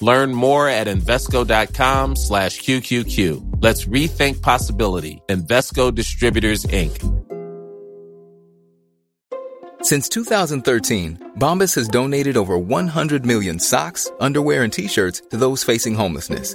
Learn more at Invesco.com slash QQQ. Let's rethink possibility. Invesco Distributors, Inc. Since 2013, Bombas has donated over 100 million socks, underwear, and t-shirts to those facing homelessness.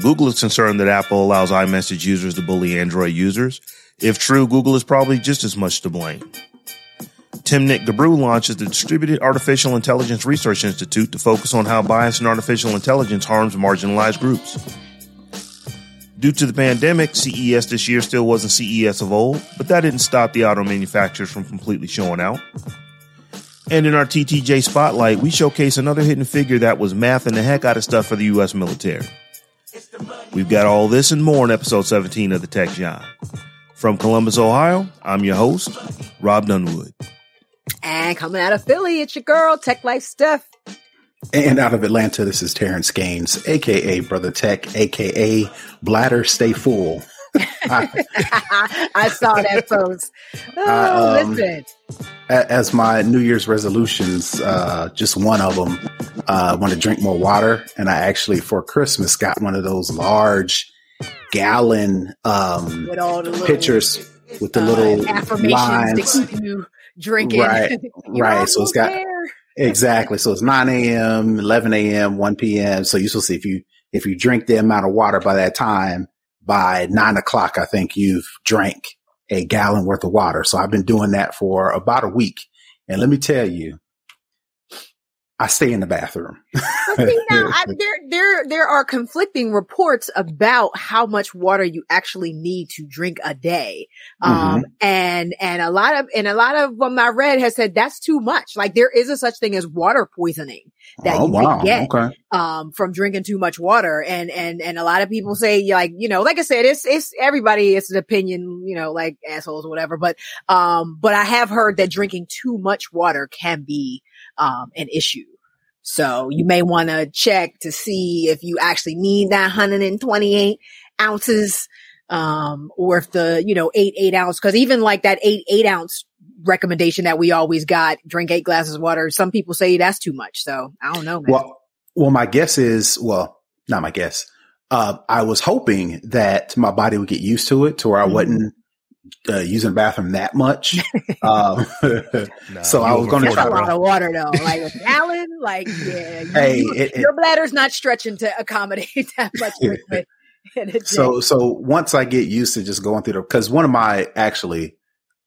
Google is concerned that Apple allows iMessage users to bully Android users. If true, Google is probably just as much to blame. Timnit Gebru launches the Distributed Artificial Intelligence Research Institute to focus on how bias in artificial intelligence harms marginalized groups. Due to the pandemic, CES this year still wasn't CES of old, but that didn't stop the auto manufacturers from completely showing out. And in our TTJ spotlight, we showcase another hidden figure that was mathing the heck out of stuff for the US military. We've got all this and more in episode 17 of the Tech Jawn. From Columbus, Ohio, I'm your host, Rob Dunwood. And coming out of Philly, it's your girl, Tech Life Steph. And out of Atlanta, this is Terrence Gaines, aka Brother Tech, aka Bladder Stay Full. I saw that post. Oh, um, listen. As my New Year's resolutions, uh, just one of them, uh, I want to drink more water. And I actually, for Christmas, got one of those large gallon um, with pitchers with the uh, little affirmations lines. to keep you drinking. Right, right. So it's got there. exactly. So it's 9 a.m., 11 a.m., 1 p.m. So you will see if you if you drink the amount of water by that time, by nine o'clock, I think you've drank a gallon worth of water. So I've been doing that for about a week. And let me tell you, I stay in the bathroom. see, now, I, there, there, there are conflicting reports about how much water you actually need to drink a day. Um, mm-hmm. and, and a lot of, and a lot of what I read has said that's too much. Like there is a such thing as water poisoning that oh, you wow. get, okay. um, from drinking too much water. And, and, and a lot of people say like, you know, like I said, it's, it's everybody, it's an opinion, you know, like assholes or whatever. But, um, but I have heard that drinking too much water can be, um, an issue. So you may want to check to see if you actually need that 128 ounces, um, or if the, you know, eight, eight ounce, cause even like that eight, eight ounce recommendation that we always got, drink eight glasses of water. Some people say that's too much. So I don't know. Man. Well, well, my guess is, well, not my guess. Uh, I was hoping that my body would get used to it to where I mm-hmm. wouldn't uh, using the bathroom that much. um, no, so I was going to try a lot of water though, like a gallon. Like, yeah, you, hey, you, it, your bladder's not stretching to accommodate that much liquid. so, so once I get used to just going through the, because one of my actually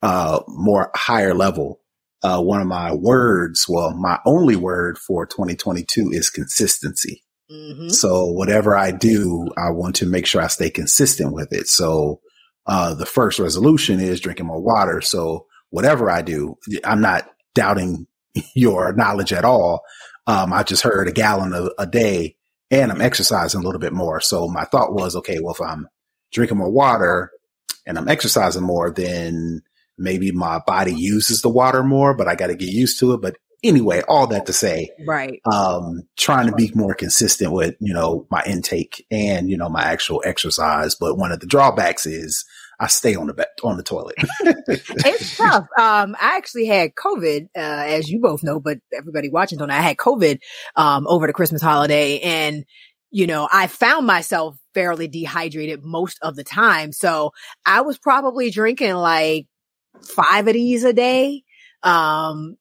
uh, more higher level, uh, one of my words, well, my only word for 2022 is consistency. Mm-hmm. So whatever I do, I want to make sure I stay consistent with it. So uh, the first resolution is drinking more water. So whatever I do, I'm not doubting your knowledge at all. Um, I just heard a gallon a, a, day and I'm exercising a little bit more. So my thought was, okay, well, if I'm drinking more water and I'm exercising more, then maybe my body uses the water more, but I got to get used to it. But anyway, all that to say, right. Um, trying to be more consistent with, you know, my intake and, you know, my actual exercise. But one of the drawbacks is I stay on the bed, on the toilet. it's tough. Um, I actually had COVID, uh, as you both know, but everybody watching don't I had COVID, um, over the Christmas holiday and, you know, I found myself fairly dehydrated most of the time. So I was probably drinking like five of these a day. Um,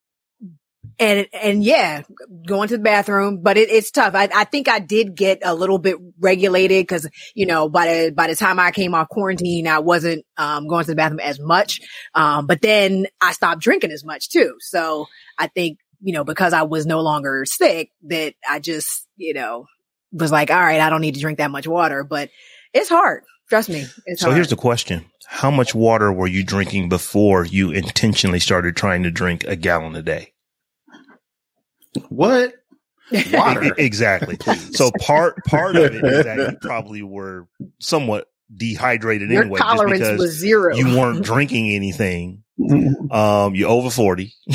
and and yeah, going to the bathroom, but it, it's tough. I, I think I did get a little bit regulated because you know by the by the time I came off quarantine, I wasn't um, going to the bathroom as much. Um, but then I stopped drinking as much too. So I think you know because I was no longer sick, that I just you know was like, all right, I don't need to drink that much water. But it's hard. Trust me. so hard. here's the question: How much water were you drinking before you intentionally started trying to drink a gallon a day? What? Water. exactly. So part part of it is that you probably were somewhat dehydrated Your anyway. Tolerance just because was zero. You weren't drinking anything. Um, you're over 40.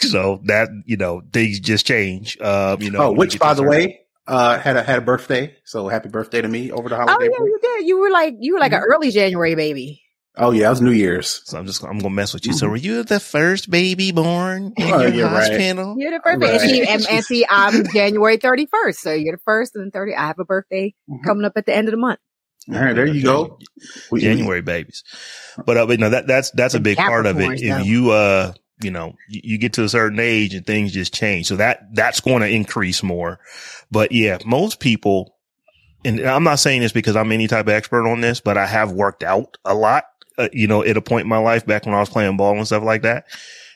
so that, you know, things just change. Um, you know, oh, which by the way, uh, had a, had a birthday. So happy birthday to me over the holiday. Oh yeah, break. you did. You were like, you were like mm-hmm. an early January baby. Oh yeah, it was New Year's. So I'm just I'm gonna mess with you. Mm-hmm. So were you the first baby born in oh, your hospital? Right. You're the first, right. and, she, and, and, see, I'm January 31st, so you're the first and 30. I have a birthday mm-hmm. coming up at the end of the month. All right, there you go. January babies, but uh, but no, that that's that's a big part of it. If you uh you know you, you get to a certain age and things just change, so that that's going to increase more. But yeah, most people and I'm not saying this because I'm any type of expert on this, but I have worked out a lot uh, you know, at a point in my life back when I was playing ball and stuff like that.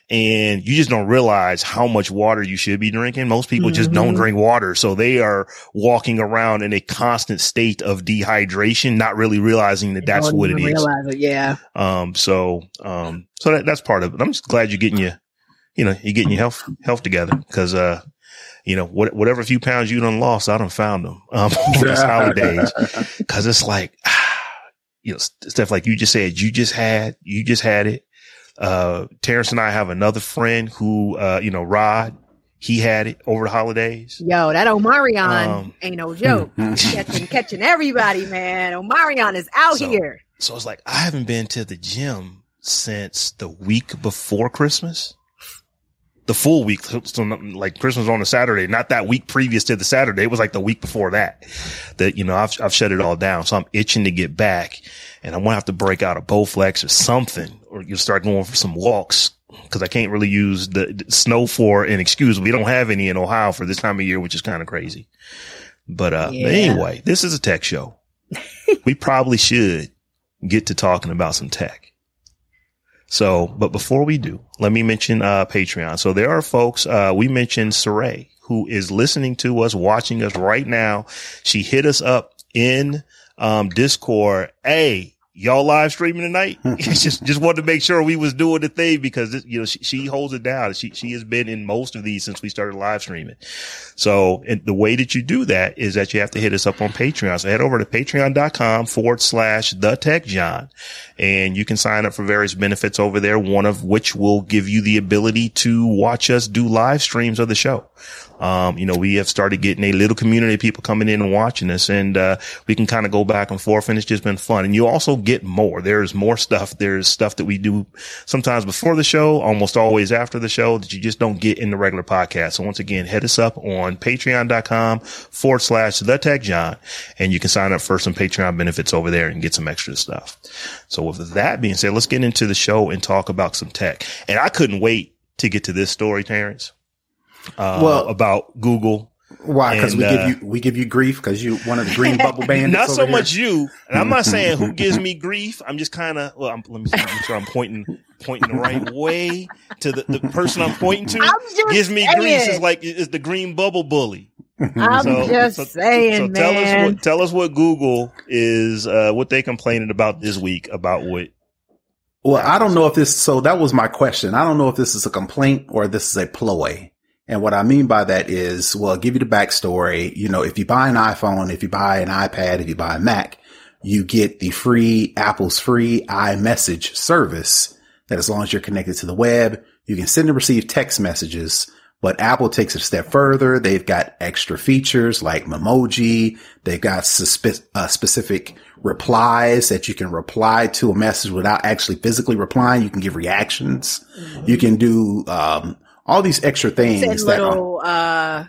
And you just don't realize how much water you should be drinking. Most people mm-hmm. just don't mm-hmm. drink water. So they are walking around in a constant state of dehydration, not really realizing that that's what it is. It, yeah. Um, so, um, so that, that's part of it. I'm just glad you're getting your, you know, you're getting your health, health together because, uh, you know, what, whatever few pounds you done lost, I done found them, um, these holidays. Cause it's like, ah, you know, stuff like you just said, you just had, you just had it. Uh, Terrence and I have another friend who, uh, you know, Rod, he had it over the holidays. Yo, that Omicron um, ain't no joke. catching, catching everybody, man. Omicron is out so, here. So it's like, I haven't been to the gym since the week before Christmas the full week. So like Christmas on a Saturday, not that week previous to the Saturday. It was like the week before that, that, you know, I've, I've shut it all down. So I'm itching to get back and I'm going to have to break out a Bowflex or something, or you start going for some walks because I can't really use the, snow for an excuse. We don't have any in Ohio for this time of year, which is kind of crazy. But, uh, yeah. but anyway, this is a tech show. we probably should get to talking about some tech. So, but before we do, let me mention, uh, Patreon. So there are folks, uh, we mentioned Saray, who is listening to us, watching us right now. She hit us up in, um, Discord. Hey, y'all live streaming tonight? just just wanted to make sure we was doing the thing because this, you know she, she, holds it down. She she has been in most of these since we started live streaming. So and the way that you do that is that you have to hit us up on Patreon. So head over to patreon.com forward slash the tech Jawn and you can sign up for various benefits over there. One of which will give you the ability to watch us do live streams of the show. Um, you know, we have started getting a little community of people coming in and watching us and, uh, we can kind of go back and forth and it's just been fun. And you also get more. There's more stuff. There's stuff that we do sometimes before the show, almost always after the show that you just don't get in the regular podcast. So once again, head us up on patreon.com forward slash the tech Jawn and you can sign up for some Patreon benefits over there and get some extra stuff. So with that being said, let's get into the show and talk about some tech. And I couldn't wait to get to this story, Terrence uh, well, about Google. Why? Because we uh, give you we give you grief because you one of the green bubble bandits. Not so here. much you, and I'm not saying who gives me grief. I'm just kind of well. I'm, let me see, make sure I'm pointing pointing the right way to the, the person I'm pointing to. I'm gives me saying. grief is like is the green bubble bully. I'm so, just so, saying, so tell man. us what tell us what Google is uh, what they complaining about this week about what well, I don't know if this, so that was my question. I don't know if this is a complaint or this is a ploy. And what I mean by that is, well, I'll give you the backstory. You know, if you buy an iPhone, if you buy an iPad, if you buy a Mac, you get the free Apple's free iMessage service that as long as you're connected to the web, you can send and receive text messages. But Apple takes it a step further. They've got extra features like Memoji. They've got suspe- uh, specific replies that you can reply to a message without actually physically replying. You can give reactions. Mm-hmm. You can do, um, all these extra things that little, uh,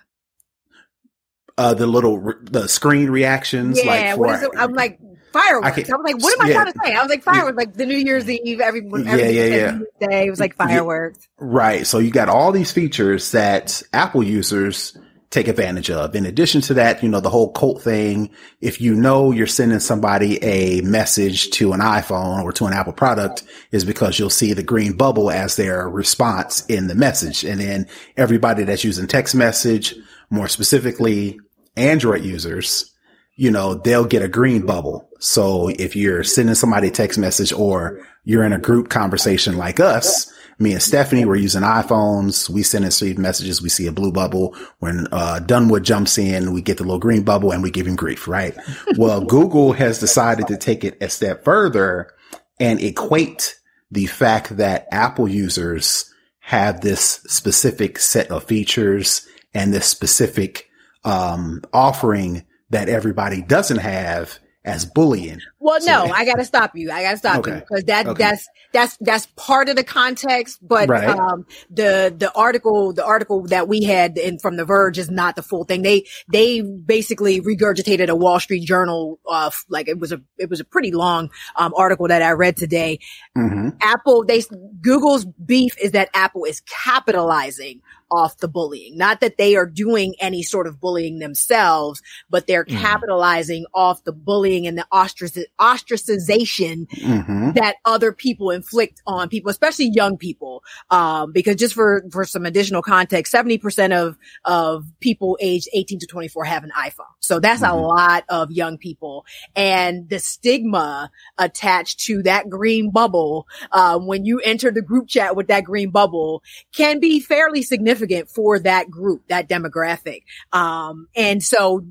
uh, the little re- the screen reactions. Yeah, like for, I'm like fireworks. I, I, was like, what am I yeah. trying to say? I was like, fireworks, like the New Year's Eve, every, every yeah, yeah, yeah. day. It was like fireworks. Right. So you got all these features that Apple users take advantage of. In addition to that, you know, the whole cult thing. If you know you're sending somebody a message to an iPhone or to an Apple product is because you'll see the green bubble as their response in the message. And then everybody that's using text message, more specifically Android users, you know, they'll get a green bubble. So if you're sending somebody a text message or you're in a group conversation like us, me and Stephanie, we're using iPhones. We send and receive messages. We see a blue bubble. When, uh, Dunwood jumps in, we get the little green bubble and we give him grief, right? well, Google has decided to take it a step further and equate the fact that Apple users have this specific set of features and this specific, um, offering that everybody doesn't have as bullying. Well, so, no, I got to stop you. I got to stop okay. you because that okay. that's that's that's part of the context. But right. um, the the article the article that we had in from The Verge is not the full thing. They they basically regurgitated a Wall Street Journal. Uh, like it was a it was a pretty long um, article that I read today. Mm-hmm. Apple they Google's beef is that Apple is capitalizing off the bullying. Not that they are doing any sort of bullying themselves, but they're mm-hmm. capitalizing off the bullying and the ostrac- ostracization mm-hmm. that other people inflict on people, especially young people. Um, because just for, for some additional context, 70% of, of people aged 18 to 24 have an iPhone. So that's mm-hmm. a lot of young people and the stigma attached to that green bubble, um, when you enter the group chat with that green bubble can be fairly significant significant for that group, that demographic. Um, and so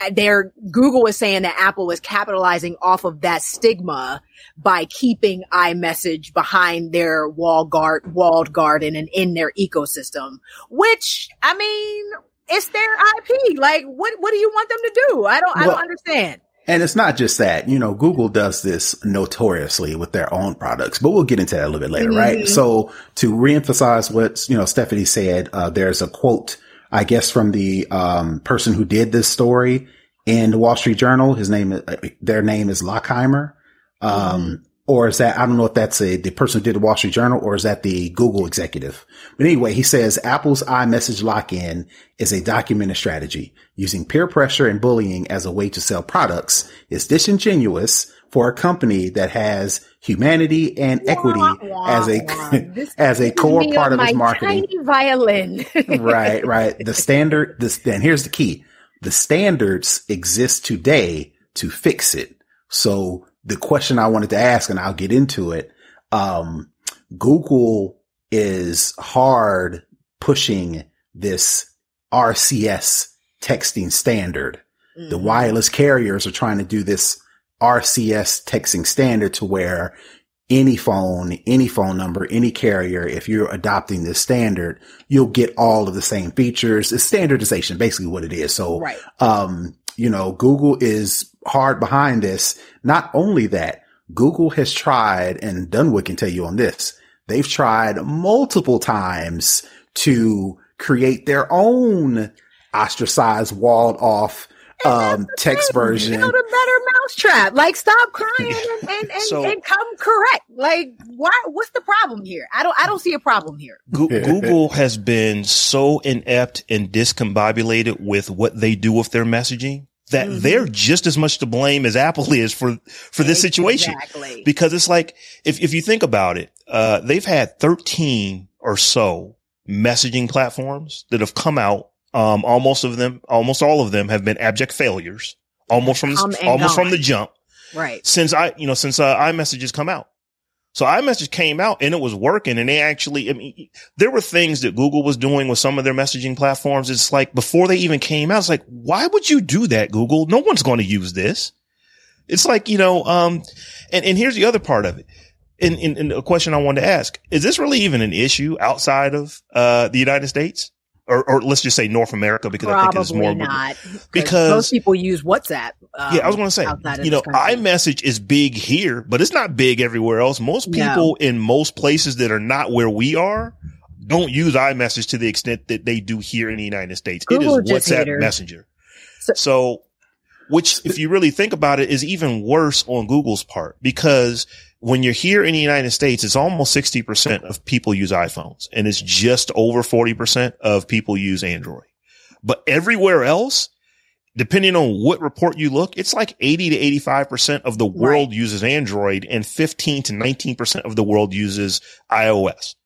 uh, there, Google is saying that Apple is capitalizing off of that stigma by keeping iMessage behind their wall guard, walled garden and in their ecosystem, which, I mean, it's their IP. Like, what, what do you want them to do? I don't, well, I don't understand. And it's not just that, you know, Google does this notoriously with their own products, but we'll get into that a little bit later, mm-hmm. right? So to reemphasize what, you know, Stephanie said, uh, there's a quote, I guess, from the, um, person who did this story in the Wall Street Journal. His name, uh, their name is Lockheimer. Um, mm-hmm or is that, I don't know if that's a, the person who did the Wall Street Journal or is that the Google executive? But anyway, he says Apple's iMessage lock-in is a documented strategy using peer pressure and bullying as a way to sell products is disingenuous for a company that has humanity and equity wah, wah, as a, wah. as a core part of its marketing. Tiny violin. right, right. The standard, this, and here's the key. The standards exist today to fix it. So the question I wanted to ask, and I'll get into it. Um, Google is hard pushing this RCS texting standard. Mm-hmm. The wireless carriers are trying to do this RCS texting standard to where any phone, any phone number, any carrier, if you're adopting this standard, you'll get all of the same features. It's standardization, basically what it is. So, right. um, you know, Google is hard behind this. Not only that, Google has tried, and Dunwood can tell you on this, they've tried multiple times to create their own ostracized, walled off um, text version. Build a better mousetrap. Like, stop crying and, and, and, so, and, come correct. Like, why? What's the problem here? I don't. I don't see a problem here. Google has been so inept and discombobulated with what they do with their messaging that mm-hmm. they're just as much to blame as Apple is for, for this situation. Exactly. Because it's like, if, if you think about it, uh, they've had 13 or so messaging platforms that have come out. Um, almost of them, almost all of them have been abject failures, almost from, almost from the jump. Right. Since I, you know, since, uh, iMessages come out. So iMessage came out and it was working and they actually, I mean, there were things that Google was doing with some of their messaging platforms. It's like before they even came out, it's like, why would you do that, Google? No one's going to use this. It's like, you know, um, and, and here's the other part of it. And, and, and a question I wanted to ask, is this really even an issue outside of, uh, the United States? Or, or let's just say North America because Probably I think it's more not because most people use WhatsApp. Um, yeah, I was going to say, you know, iMessage is big here, but it's not big everywhere else. Most people no. in most places that are not where we are don't use iMessage to the extent that they do here in the United States. Google it is WhatsApp Messenger. So, so which if you really think about it is even worse on Google's part because when you're here in the United States, it's almost 60% of people use iPhones and it's just over 40% of people use Android. But everywhere else, depending on what report you look, it's like 80 to 85% of the world right. uses Android and 15 to 19% of the world uses iOS.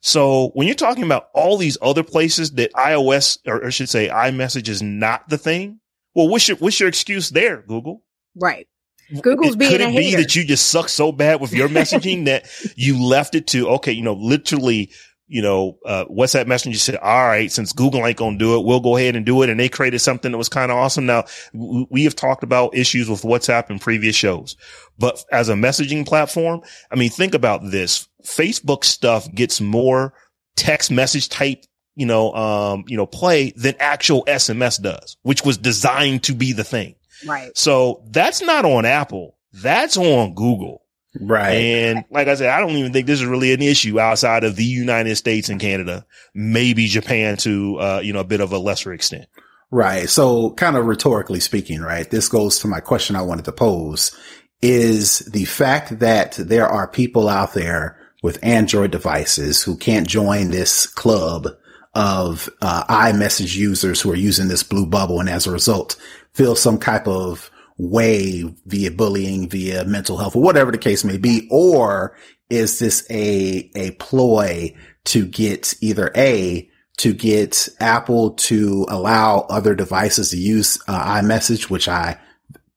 So when you're talking about all these other places that iOS, or I should say iMessage is not the thing, well, what's your, what's your excuse there, Google? Right. Google's being Could it be that you just suck so bad with your messaging that you left it to, okay, you know, literally you know, uh, WhatsApp Messenger said, all right, since Google ain't going to do it, we'll go ahead and do it. And they created something that was kind of awesome. Now we have talked about issues with WhatsApp in previous shows, but as a messaging platform, I mean, think about this. Facebook stuff gets more text message type, you know, um, you know, play than actual SMS does, which was designed to be the thing. Right. So that's not on Apple. That's on Google. Right. And like I said, I don't even think this is really an issue outside of the United States and Canada, maybe Japan to, uh, you know, a bit of a lesser extent. Right. So kind of rhetorically speaking, right? This goes to my question I wanted to pose is the fact that there are people out there with Android devices who can't join this club of uh, iMessage users who are using this blue bubble and as a result feel some type of way via bullying, via mental health or whatever the case may be? Or is this a, a ploy to get either A, to get Apple to allow other devices to use uh, iMessage, which I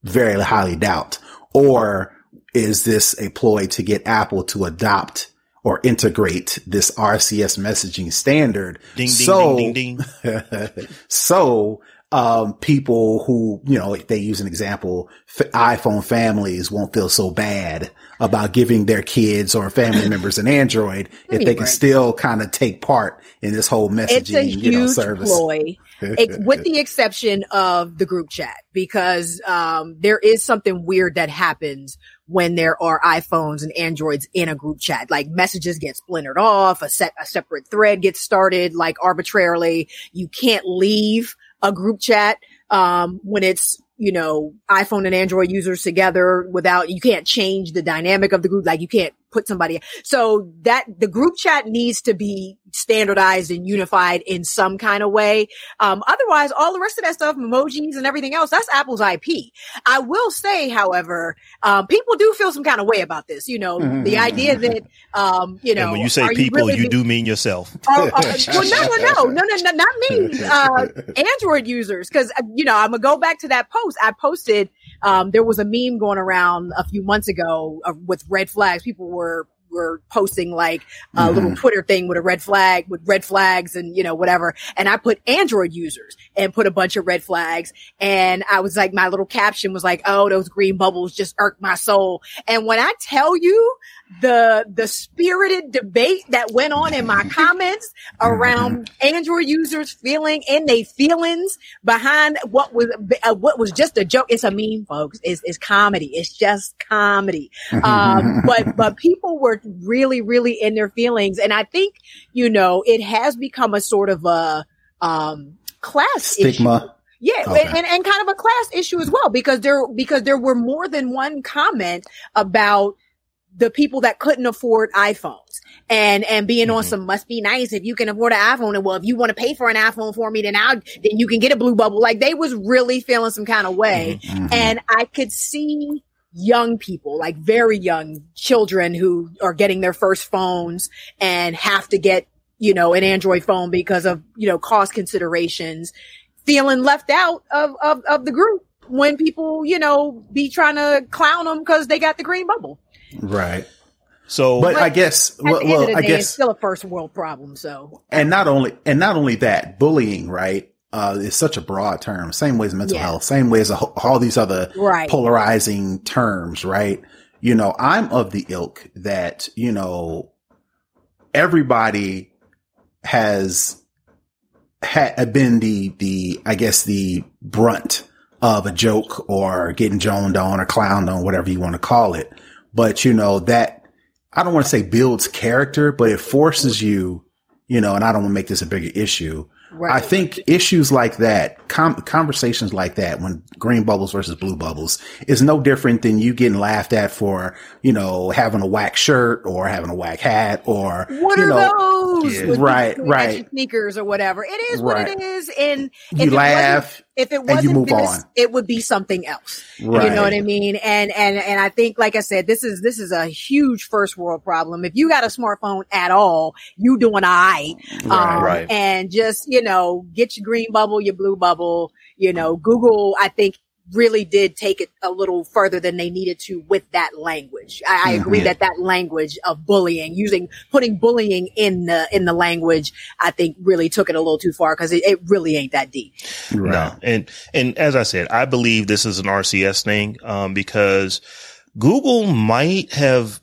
very highly doubt, or is this a ploy to get Apple to adopt or integrate this RCS messaging standard? Ding, ding, so, ding, ding, ding. so um, people who, you know, if they use an example, f- iPhone families won't feel so bad about giving their kids or family members an Android if they can still kind of take part in this whole messaging, it's a huge you know, service. Ploy, with the exception of the group chat, because um, there is something weird that happens when there are iPhones and Androids in a group chat. Like messages get splintered off, a set a separate thread gets started like arbitrarily. You can't leave a group chat um, when it's you know iPhone and Android users together without you can't change the dynamic of the group like you can't put somebody. So that the group chat needs to be standardized and unified in some kind of way. Um, otherwise, all the rest of that stuff, emojis and everything else, that's Apple's IP. I will say, however, um, people do feel some kind of way about this. You know, mm-hmm. the idea that, um, you know, and when you say people, you, really you do mean yourself. Uh, uh, well, no, no, no, no, no, not me. Uh, Android users, because uh, you know, I'm gonna go back to that post I posted. Um, there was a meme going around a few months ago uh, with red flags. People were were posting like a mm-hmm. little Twitter thing with a red flag with red flags and you know whatever. And I put Android users and put a bunch of red flags. And I was like, my little caption was like, "Oh, those green bubbles just irk my soul." And when I tell you the the spirited debate that went on in my comments around Android users feeling and they feelings behind what was uh, what was just a joke. It's a meme, folks. It's, it's comedy. It's just comedy. Um, but but people were really really in their feelings, and I think you know it has become a sort of a um, class stigma. Issue. Yeah, okay. and, and kind of a class issue as well because there because there were more than one comment about the people that couldn't afford iPhones and, and being mm-hmm. on some must be nice if you can afford an iPhone. And well, if you want to pay for an iPhone for me, then I, then you can get a blue bubble. Like they was really feeling some kind of way. Mm-hmm. mm-hmm. And I could see young people, like very young children who are getting their first phones and have to get, you know, an Android phone because of, you know, cost considerations, feeling left out of, of, of the group when people, you know, be trying to clown them because they got the green bubble. Right. So, but, but I guess, well, well I guess it's still a first world problem. So, and not only, and not only that, bullying, right? Uh, is such a broad term. Same way as mental yeah. health, same way as a, all these other right. polarizing terms, right? You know, I'm of the ilk that, you know, everybody has had been the, the, I guess the brunt of a joke or getting joned on or clowned on, whatever you want to call it but you know, that I don't want to say builds character, but it forces you, you know, and I don't want to make this a bigger issue. Right. I think issues like that, com- conversations like that, when green bubbles versus blue bubbles is no different than you getting laughed at for, you know, having a whack shirt or having a whack hat or, what you know, those? Yeah. Right, right. Sneakers or whatever. It is right. what it is. And you laugh. If it wasn't you this, on. it would be something else. Right. You know what I mean? And, and, and I think, like I said, this is, this is a huge first world problem. If you got a smartphone at all, you doing all right. Um, right. And just, you know, get your green bubble, your blue bubble, you know, Google, I think really did take it a little further than they needed to with that language. I, I agree mm-hmm. that that language of bullying, using putting bullying in the in the language, I think really took it a little too far because it, it, really ain't that deep. Right. No, and and as I said, I believe this is an RCS thing um, because Google might have,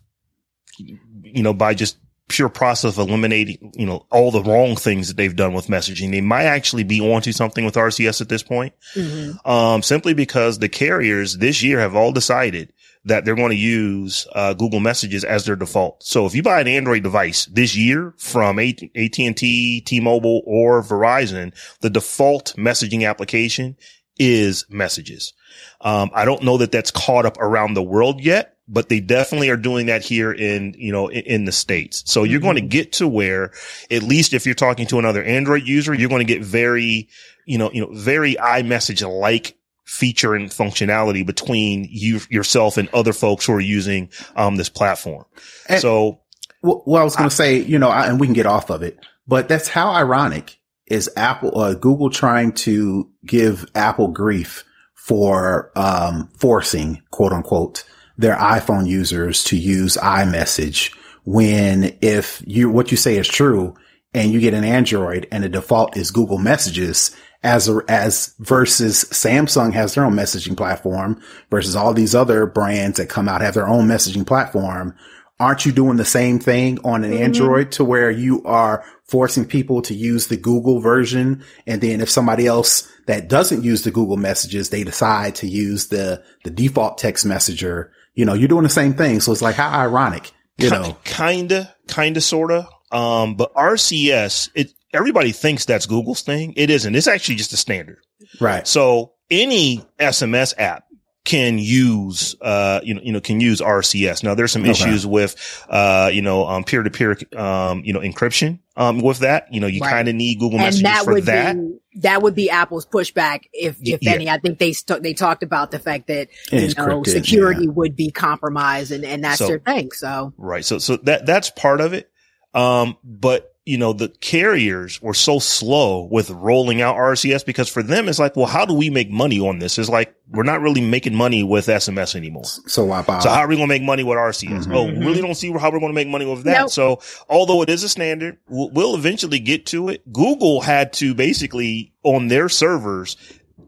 you know, by just pure process of eliminating, you know, all the wrong things that they've done with messaging. They might actually be onto something with RCS at this point. Mm-hmm. Um, simply because the carriers this year have all decided that they're going to use, uh, Google messages as their default. So if you buy an Android device this year from AT&T, T-Mobile or Verizon, the default messaging application is messages. Um, I don't know that that's caught up around the world yet but they definitely are doing that here in, you know, in, in the States. So you're mm-hmm. going to get to where, at least if you're talking to another Android user, you're going to get very, you know, you know, very iMessage like feature and functionality between you, yourself and other folks who are using, um, this platform. And, so. Well, well I was going to say, you know, I, and we can get off of it, but that's how ironic is Apple, uh, Google trying to give Apple grief for, um, forcing quote unquote, their iPhone users to use iMessage when if you, what you say is true and you get an Android and the default is Google messages as a, as versus Samsung has their own messaging platform versus all these other brands that come out have their own messaging platform. Aren't you doing the same thing on an mm-hmm. Android to where you are forcing people to use the Google version? And then if somebody else that doesn't use the Google messages, they decide to use the, the default text messenger you know, you're doing the same thing. So it's like how ironic, you know, kinda, kinda, sorta. Um, but RCS, it, everybody thinks that's Google's thing. It isn't. It's actually just a standard. Right. So any SMS app can use, uh, you know, you know, can use RCS. Now there's some okay. issues with, uh, you know, um, peer to peer, um, you know, encryption, um, with that. You know, you right. kind of need Google and Messages that for that. Be, that would be Apple's pushback, if, if yeah. any. I think they, st- they talked about the fact that, you know, security yeah. would be compromised and, and that's so, their thing. So. Right. So, so that, that's part of it. Um, but you know, the carriers were so slow with rolling out RCS because for them, it's like, well, how do we make money on this? It's like, we're not really making money with SMS anymore. So why bother? So how are we going to make money with RCS? Mm-hmm. Oh, we really don't see how we're going to make money with that. Nope. So although it is a standard, we'll, we'll eventually get to it. Google had to basically on their servers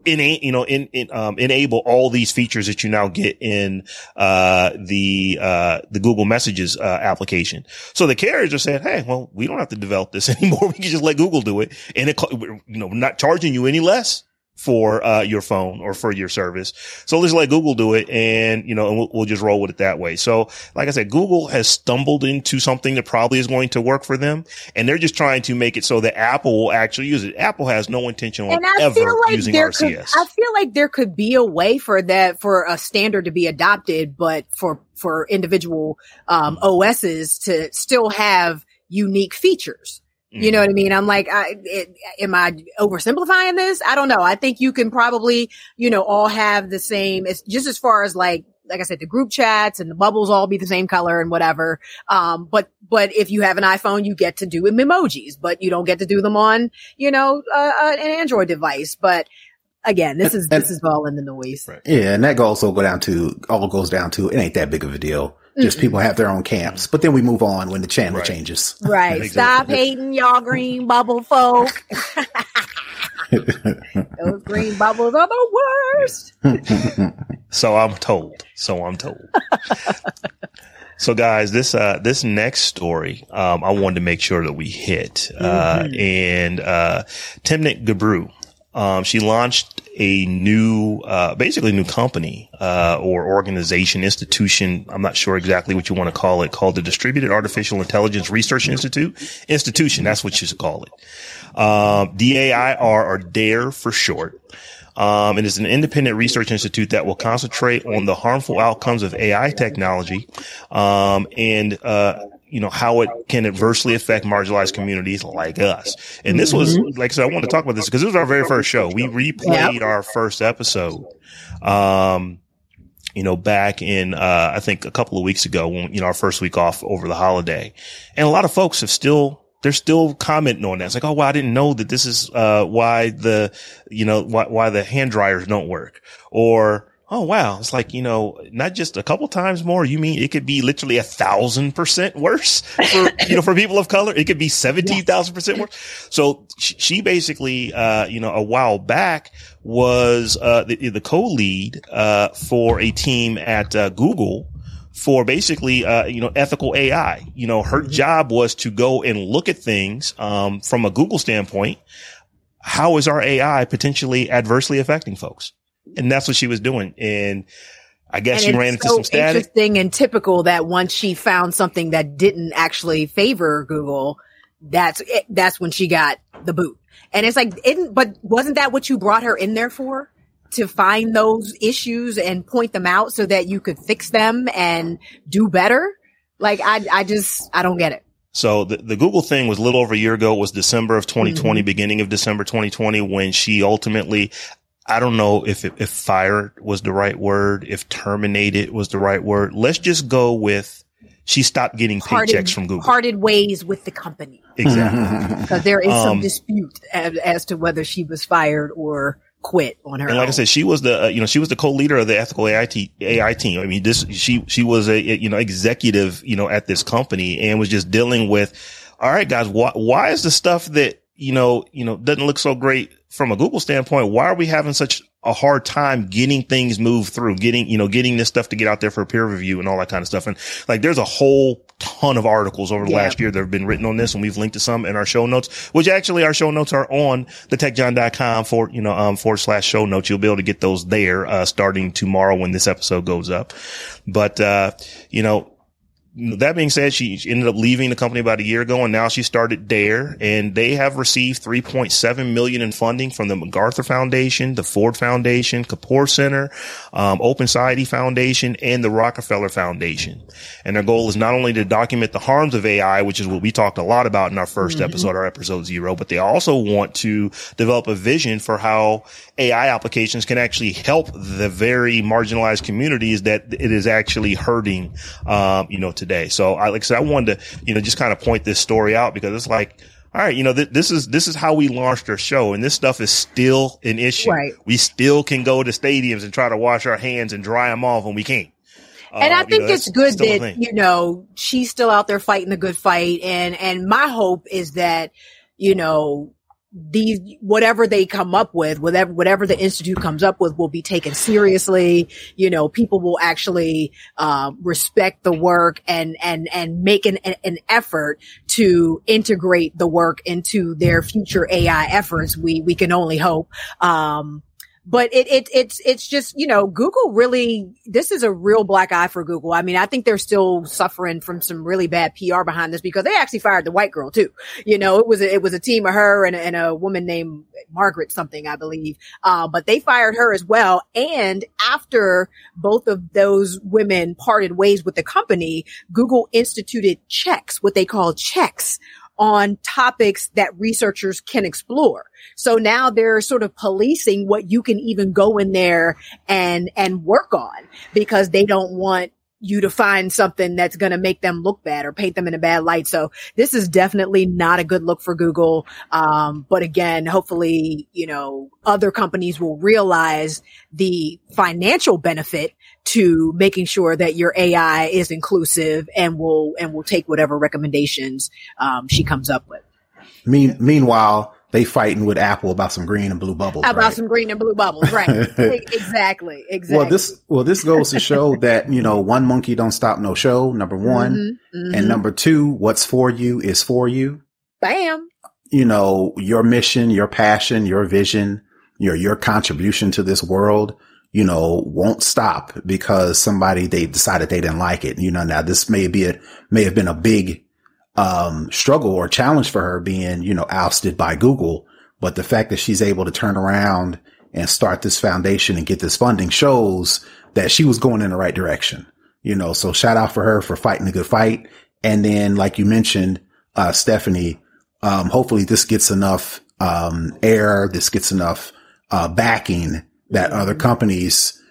in you know in, in um, enable all these features that you now get in uh, the uh, the Google Messages uh, application. So the carriers are saying, "Hey, well, we don't have to develop this anymore. We can just let Google do it, and it you know not charging you any less." For uh, your phone or for your service. So let's let Google do it and, you know, and we'll, we'll, just roll with it that way. So like I said, Google has stumbled into something that probably is going to work for them. And they're just trying to make it so that Apple will actually use it. Apple has no intention on ever like using RCS. Could, I feel like there could be a way for that, for a standard to be adopted, but for, for individual, um, OSs to still have unique features. You know what I mean? I'm like, I, it, am I oversimplifying this? I don't know. I think you can probably, you know, all have the same, it's just as far as like, like I said, the group chats and the bubbles all be the same color and whatever. Um, but, but if you have an iPhone, you get to do emojis, but you don't get to do them on, you know, uh, an Android device. But again, this is, and, this is all in the noise. Right. Yeah. And that goes also go down to, all goes down to, it ain't that big of a deal. Just people have their own camps, but then we move on when the channel right. changes. Right. Stop hating y'all green bubble folk. Those green bubbles are the worst. so I'm told. So I'm told. so guys, this, uh, this next story, um, I wanted to make sure that we hit, uh, mm-hmm. and, uh, Timnit Gebru, um, she launched a new, uh, basically new company, uh, or organization, institution. I'm not sure exactly what you want to call it called the Distributed Artificial Intelligence Research Institute institution. That's what you should call it. Um, DAIR or DARE for short. Um, and it is an independent research institute that will concentrate on the harmful outcomes of AI technology, um, and, uh, you know, how it can adversely affect marginalized communities like us. And this was, mm-hmm. like I said, I want to talk about this because this was our very first show. We replayed yep. our first episode. Um, you know, back in, uh, I think a couple of weeks ago when, you know, our first week off over the holiday. And a lot of folks have still they're still commenting on that. It's like, oh, well, I didn't know that this is, uh, why the, you know, why, why the hand dryers don't work or, oh, wow. It's like, you know, not just a couple times more. You mean it could be literally a thousand percent worse for, you know, for people of color. It could be 17,000 percent worse. So she basically, uh, you know, a while back was, uh, the, the co-lead, uh, for a team at, uh, Google for basically, uh, you know, ethical AI. You know, her mm-hmm. job was to go and look at things, um, from a Google standpoint. How is our AI potentially adversely affecting folks? And that's what she was doing. And I guess and she ran into so some static. Interesting and typical that once she found something that didn't actually favor Google, that's it, that's when she got the boot. And it's like, but wasn't that what you brought her in there for? to find those issues and point them out so that you could fix them and do better. Like I, I just, I don't get it. So the, the Google thing was a little over a year ago. It was December of 2020, mm-hmm. beginning of December 2020 when she ultimately, I don't know if, if fired was the right word, if terminated was the right word. Let's just go with she stopped getting parted, paychecks from Google. Parted ways with the company. Exactly. Because there is some um, dispute as, as to whether she was fired or quit on her. And like own. I said, she was the, uh, you know, she was the co-leader of the ethical AI, t- AI team. I mean, this, she, she was a, you know, executive, you know, at this company and was just dealing with, all right, guys, why, why is the stuff that, you know, you know, doesn't look so great from a Google standpoint? Why are we having such a hard time getting things moved through, getting, you know, getting this stuff to get out there for peer review and all that kind of stuff. And like, there's a whole ton of articles over the yeah. last year that have been written on this and we've linked to some in our show notes, which actually our show notes are on the techjawn.com for, you know, um, forward slash show notes. You'll be able to get those there, uh, starting tomorrow when this episode goes up. But, uh, you know, that being said, she ended up leaving the company about a year ago and now she started DAIR and they have received 3.7 million in funding from the MacArthur Foundation, the Ford Foundation, Kapoor Center, um, Open Society Foundation and the Rockefeller Foundation. And their goal is not only to document the harms of AI, which is what we talked a lot about in our 1st mm-hmm. episode, our episode zero, but they also want to develop a vision for how AI applications can actually help the very marginalized communities that it is actually hurting, um, you know, today. So I, like I said, I wanted to, you know, just kind of point this story out because it's like, all right, you know, th- this is, this is how we launched our show and this stuff is still an issue. Right. We still can go to stadiums and try to wash our hands and dry them off when we can't. And uh, I think you know, it's good that, you know, she's still out there fighting the good fight. And, and my hope is that, you know, these whatever they come up with whatever whatever the institute comes up with will be taken seriously. You know people will actually uh, respect the work and and and make an an effort to integrate the work into their future ai efforts. We we can only hope. Um but it, it it's it's just you know Google really this is a real black eye for Google. I mean, I think they're still suffering from some really bad PR behind this because they actually fired the white girl too. You know, it was a, it was a team of her and, and a woman named Margaret something, I believe. Uh, but they fired her as well. And after both of those women parted ways with the company, Google instituted checks, what they call checks on topics that researchers can explore. So now they're sort of policing what you can even go in there and, and work on because they don't want you to find something that's going to make them look bad or paint them in a bad light. So this is definitely not a good look for Google. Um, but again, hopefully, you know, other companies will realize the financial benefit to making sure that your AI is inclusive and will, and will take whatever recommendations, um, she comes up with. Mean, meanwhile, they fighting with Apple about some green and blue bubbles. About right? some green and blue bubbles, right? exactly, exactly. Well, this well this goes to show that you know one monkey don't stop no show. Number one, mm-hmm, mm-hmm. and number two, what's for you is for you. Bam. You know your mission, your passion, your vision your, your contribution to this world, you know, won't stop because somebody, they decided they didn't like it. You know, now this may be a, may have been a big, um, struggle or challenge for her being, you know, ousted by Google. But the fact that she's able to turn around and start this foundation and get this funding shows that she was going in the right direction. You know, so shout out for her for fighting a good fight. And then, like you mentioned, uh, Stephanie, um, hopefully this gets enough, um, air. This gets enough, uh, backing that other companies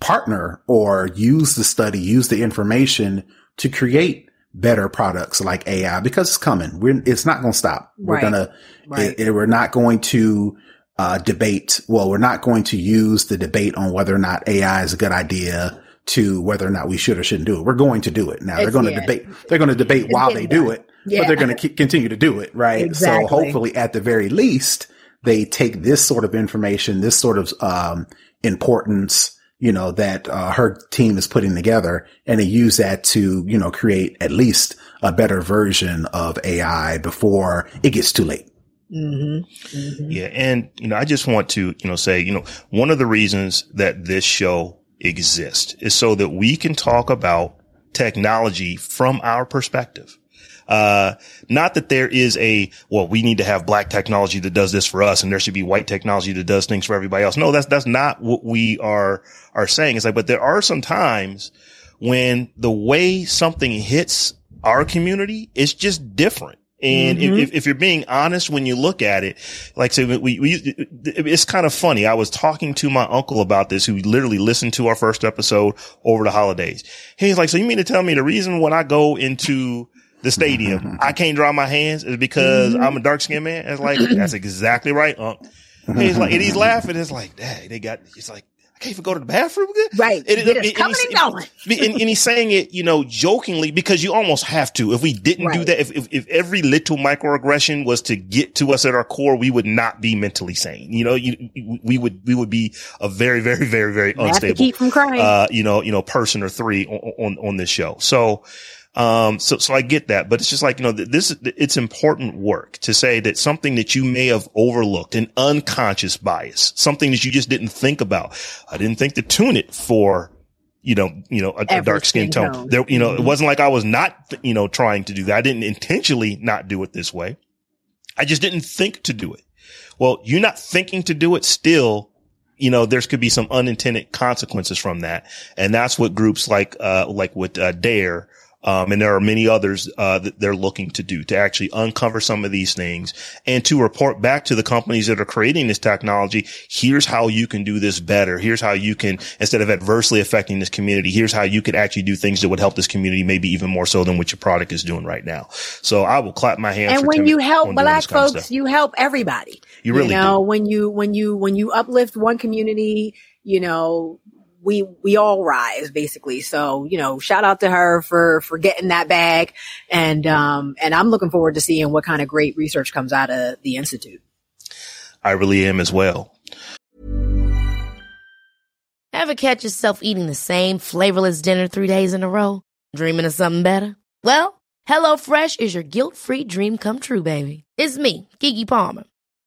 partner or use the study, use the information to create better products like AI because it's coming. We're, it's not going to stop. We're right. going to, we're not going to, uh, debate. Well, we're not going to use the debate on whether or not AI is a good idea to whether or not we should or shouldn't do it. We're going to do it. Now it's, they're going to yeah. debate. They're going to debate it's while they do it, yeah. but they're going to continue to do it. Right. Exactly. So hopefully at the very least, they take this sort of information, this sort of, um, importance, you know, that, uh, her team is putting together and they use that to, you know, create at least a better version of AI before it gets too late. Mm-hmm. Mm-hmm. Yeah. And, you know, I just want to, you know, say, you know, one of the reasons that this show exists is so that we can talk about technology from our perspective. Uh, not that there is a, well, we need to have black technology that does this for us and there should be white technology that does things for everybody else. No, that's, that's not what we are, are saying. It's like, but there are some times when the way something hits our community is just different. And mm-hmm. if, if you're being honest when you look at it, like say we, we, it's kind of funny. I was talking to my uncle about this, who literally listened to our first episode over the holidays. He's like, so you mean to tell me the reason when I go into the stadium, I can't draw my hands is because mm-hmm. I'm a dark skinned man? It's like, that's exactly right, Unc. He's like, and he's laughing. It's like, dang, they got, it's like, I can't even go to the bathroom. Right. And, it, and, coming and, going. and, and, he's saying it, you know, jokingly because you almost have to. If we didn't right. do that, if, if, if, every little microaggression was to get to us at our core, we would not be mentally sane. You know, you, we would, we would be a very, very, very, very unstable, keep from crying. Uh, you know, you know, person or three on, on, on this show. So, um, so, so I get that, but it's just like, you know, this, it's important work to say that something that you may have overlooked, an unconscious bias, something that you just didn't think about. I didn't think to tune it for, you know, you know, a, a dark skin tone. tone. There, you know, mm-hmm. it wasn't like I was not, you know, trying to do that. I didn't intentionally not do it this way. I just didn't think to do it. Well, you're not thinking to do it still you know, there's could be some unintended consequences from that. And that's what groups like, uh, like with, uh, DAIR um, and there are many others, uh, that they're looking to do to actually uncover some of these things and to report back to the companies that are creating this technology. Here's how you can do this better. Here's how you can, instead of adversely affecting this community, here's how you could actually do things that would help this community maybe even more so than what your product is doing right now. So I will clap my hands. And when you help black folks, you help everybody. You really you know, do. when you, when you, when you uplift one community, you know, we we all rise basically. So you know, shout out to her for for getting that bag, and um and I'm looking forward to seeing what kind of great research comes out of the institute. I really am as well. Ever catch yourself eating the same flavorless dinner three days in a row, dreaming of something better? Well, HelloFresh is your guilt free dream come true, baby. It's me, Gigi Palmer.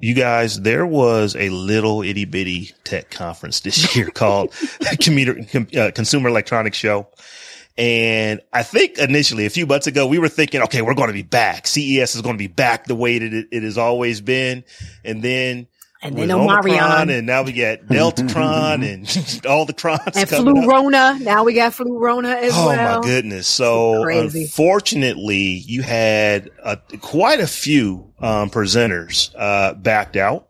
you guys, there was a little itty bitty tech conference this year called Commuter, uh, Consumer Electronics Show. And I think initially a few months ago, we were thinking, okay, we're going to be back. CES is going to be back the way that it, it has always been. And then and then Omicron, and now we got Deltacron and all the crons and Flurona. Now we got Flurona as oh, well. Oh my goodness! So unfortunately, you had a, quite a few um, presenters uh, backed out.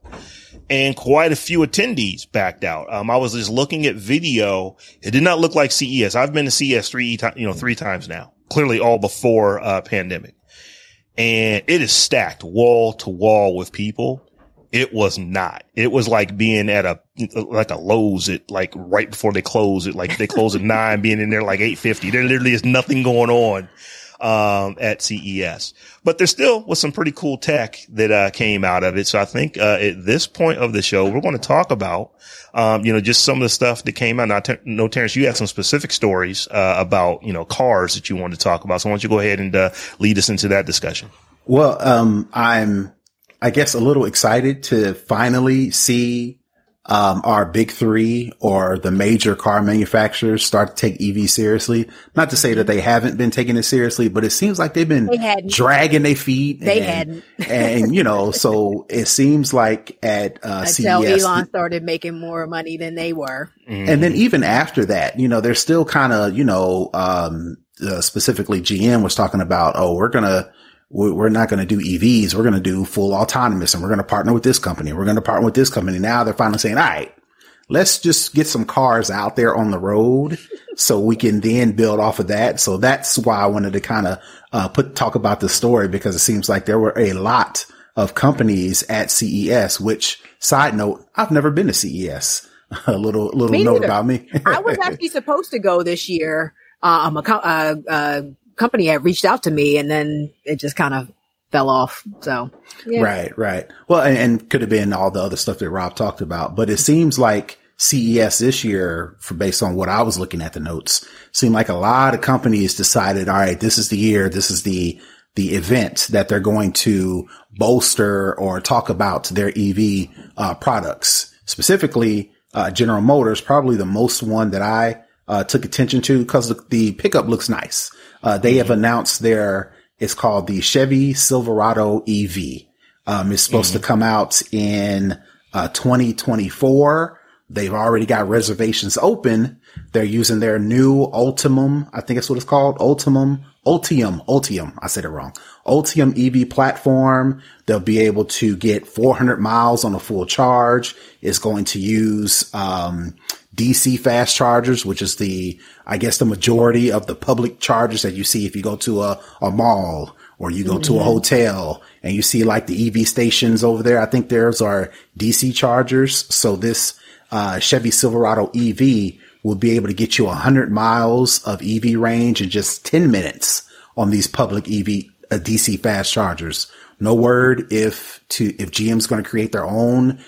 And quite a few attendees backed out. Um, I was just looking at video. It did not look like CES. I've been to CES three, you know, three times now. Clearly, all before uh, pandemic, and it is stacked wall to wall with people it was not. It was like being at a like a Lowe's at like right before they close it. Like they close at nine, being in there like eight fifty. There literally is nothing going on um, at CES, but there still was some pretty cool tech that uh, came out of it. So I think uh, at this point of the show, we're going to talk about um, you know just some of the stuff that came out. Now, ter- no, Terrence, you had some specific stories uh, about you know cars that you wanted to talk about. So why don't you go ahead and uh, lead us into that discussion? Well, um, I'm I guess a little excited to finally see um, our big three or the major car manufacturers start to take EV seriously. Not to say that they haven't been taking it seriously, but it seems like they've been they dragging their feet. They and, hadn't. and, you know, so it seems like at uh, Until CES. Elon started making more money than they were. And then even after that, you know, they're still kind of, you know, um, uh, specifically GM was talking about, oh, we're going to, we're not going to do EVs. We're going to do full autonomous and we're going to partner with this company. We're going to partner with this company. Now they're finally saying, all right, let's just get some cars out there on the road so we can then build off of that. So that's why I wanted to kind of, uh, put, talk about the story because it seems like there were a lot of companies at CES, which side note, I've never been to CES. a little, little me note about me. I was actually supposed to go this year. Uh, I'm a, uh, uh, company had reached out to me and then it just kind of fell off. So, yeah. right, right. Well, and, and, could have been all the other stuff that Rob talked about, but it seems like CES this year, for based on what I was looking at the notes, seemed like a lot of companies decided, all right, this is the year, this is the the event that they're going to bolster or talk about their EV uh, products. Specifically, uh, General Motors, probably the most one that I uh, took attention to because the, the, pickup looks nice. Uh, they have announced their, it's called the Chevy Silverado EV. Um, it's supposed mm-hmm. to come out in, uh, 2024. They've already got reservations open. They're using their new Ultium. I think that's what it's called. Ultium, Ultium, Ultium. I said it wrong. Ultium EV platform. They'll be able to get 400 miles on a full charge. It's going to use, um, DC fast chargers, which is the, I guess the majority of the public chargers that you see if you go to a, a mall or you go mm-hmm. to a mm-hmm. hotel and you see like the EV stations over there. I think theirs are DC chargers. So this, uh, Chevy Silverado EV will be able to get you 100 miles of EV range in just 10 minutes on these public EV uh, DC fast chargers. No word if to if GM's going to create their own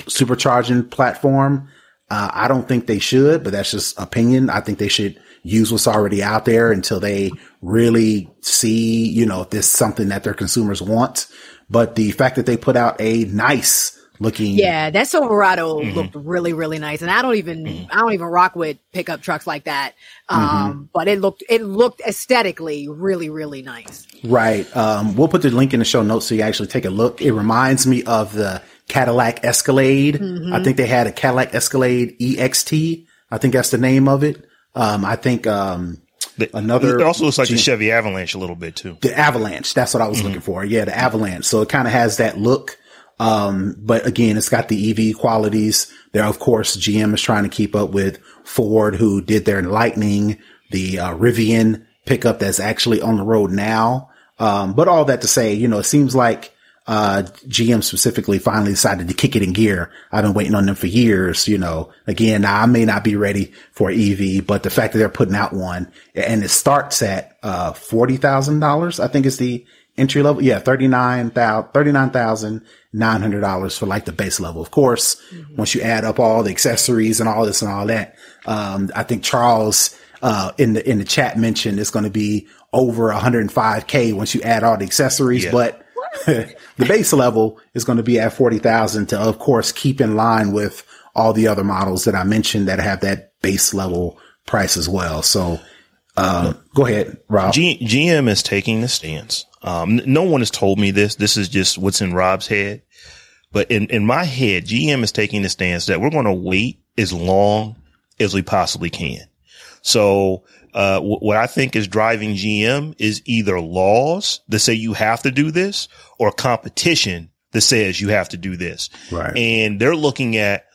supercharging platform. Uh, I don't think they should, but that's just opinion. I think they should use what's already out there until they really see, you know, if this is something that their consumers want. But the fact that they put out a nice looking. Yeah, that Silverado mm-hmm. looked really, really nice. And I don't even, mm-hmm. I don't even rock with pickup trucks like that. Um, mm-hmm. but it looked, it looked aesthetically really, really nice. Right. Um, we'll put the link in the show notes so you actually take a look. It reminds me of the Cadillac Escalade. Mm-hmm. I think they had a Cadillac Escalade EXT. I think that's the name of it. Um, I think, um, another. It also looks like G- the Chevy Avalanche a little bit too. The Avalanche. That's what I was mm-hmm. looking for. Yeah, the Avalanche. So it kind of has that look. Um, but again, it's got the EV qualities. There, of course, GM is trying to keep up with Ford, who did their Lightning, the uh, Rivian pickup that's actually on the road now. Um, but all that to say, you know, it seems like uh, GM specifically finally decided to kick it in gear. I've been waiting on them for years, you know, again, I may not be ready for EV, but the fact that they're putting out one and it starts at, uh, $40,000, I think is the entry level. Yeah. $39,000, $39,900 for like the base level. Of course, mm-hmm. once you add up all the accessories and all this and all that, um, I think Charles, uh, in the, in the chat mentioned it's going to be over 105k once you add all the accessories, yeah. but the base level is going to be at 40,000 to, of course, keep in line with all the other models that I mentioned that have that base level price as well. So, uh, go ahead, Rob. G- GM is taking the stance. Um, no one has told me this. This is just what's in Rob's head. But in, in my head, GM is taking the stance that we're going to wait as long as we possibly can. So, uh, w- what I think is driving GM is either laws that say you have to do this or competition that says you have to do this. Right. And they're looking at,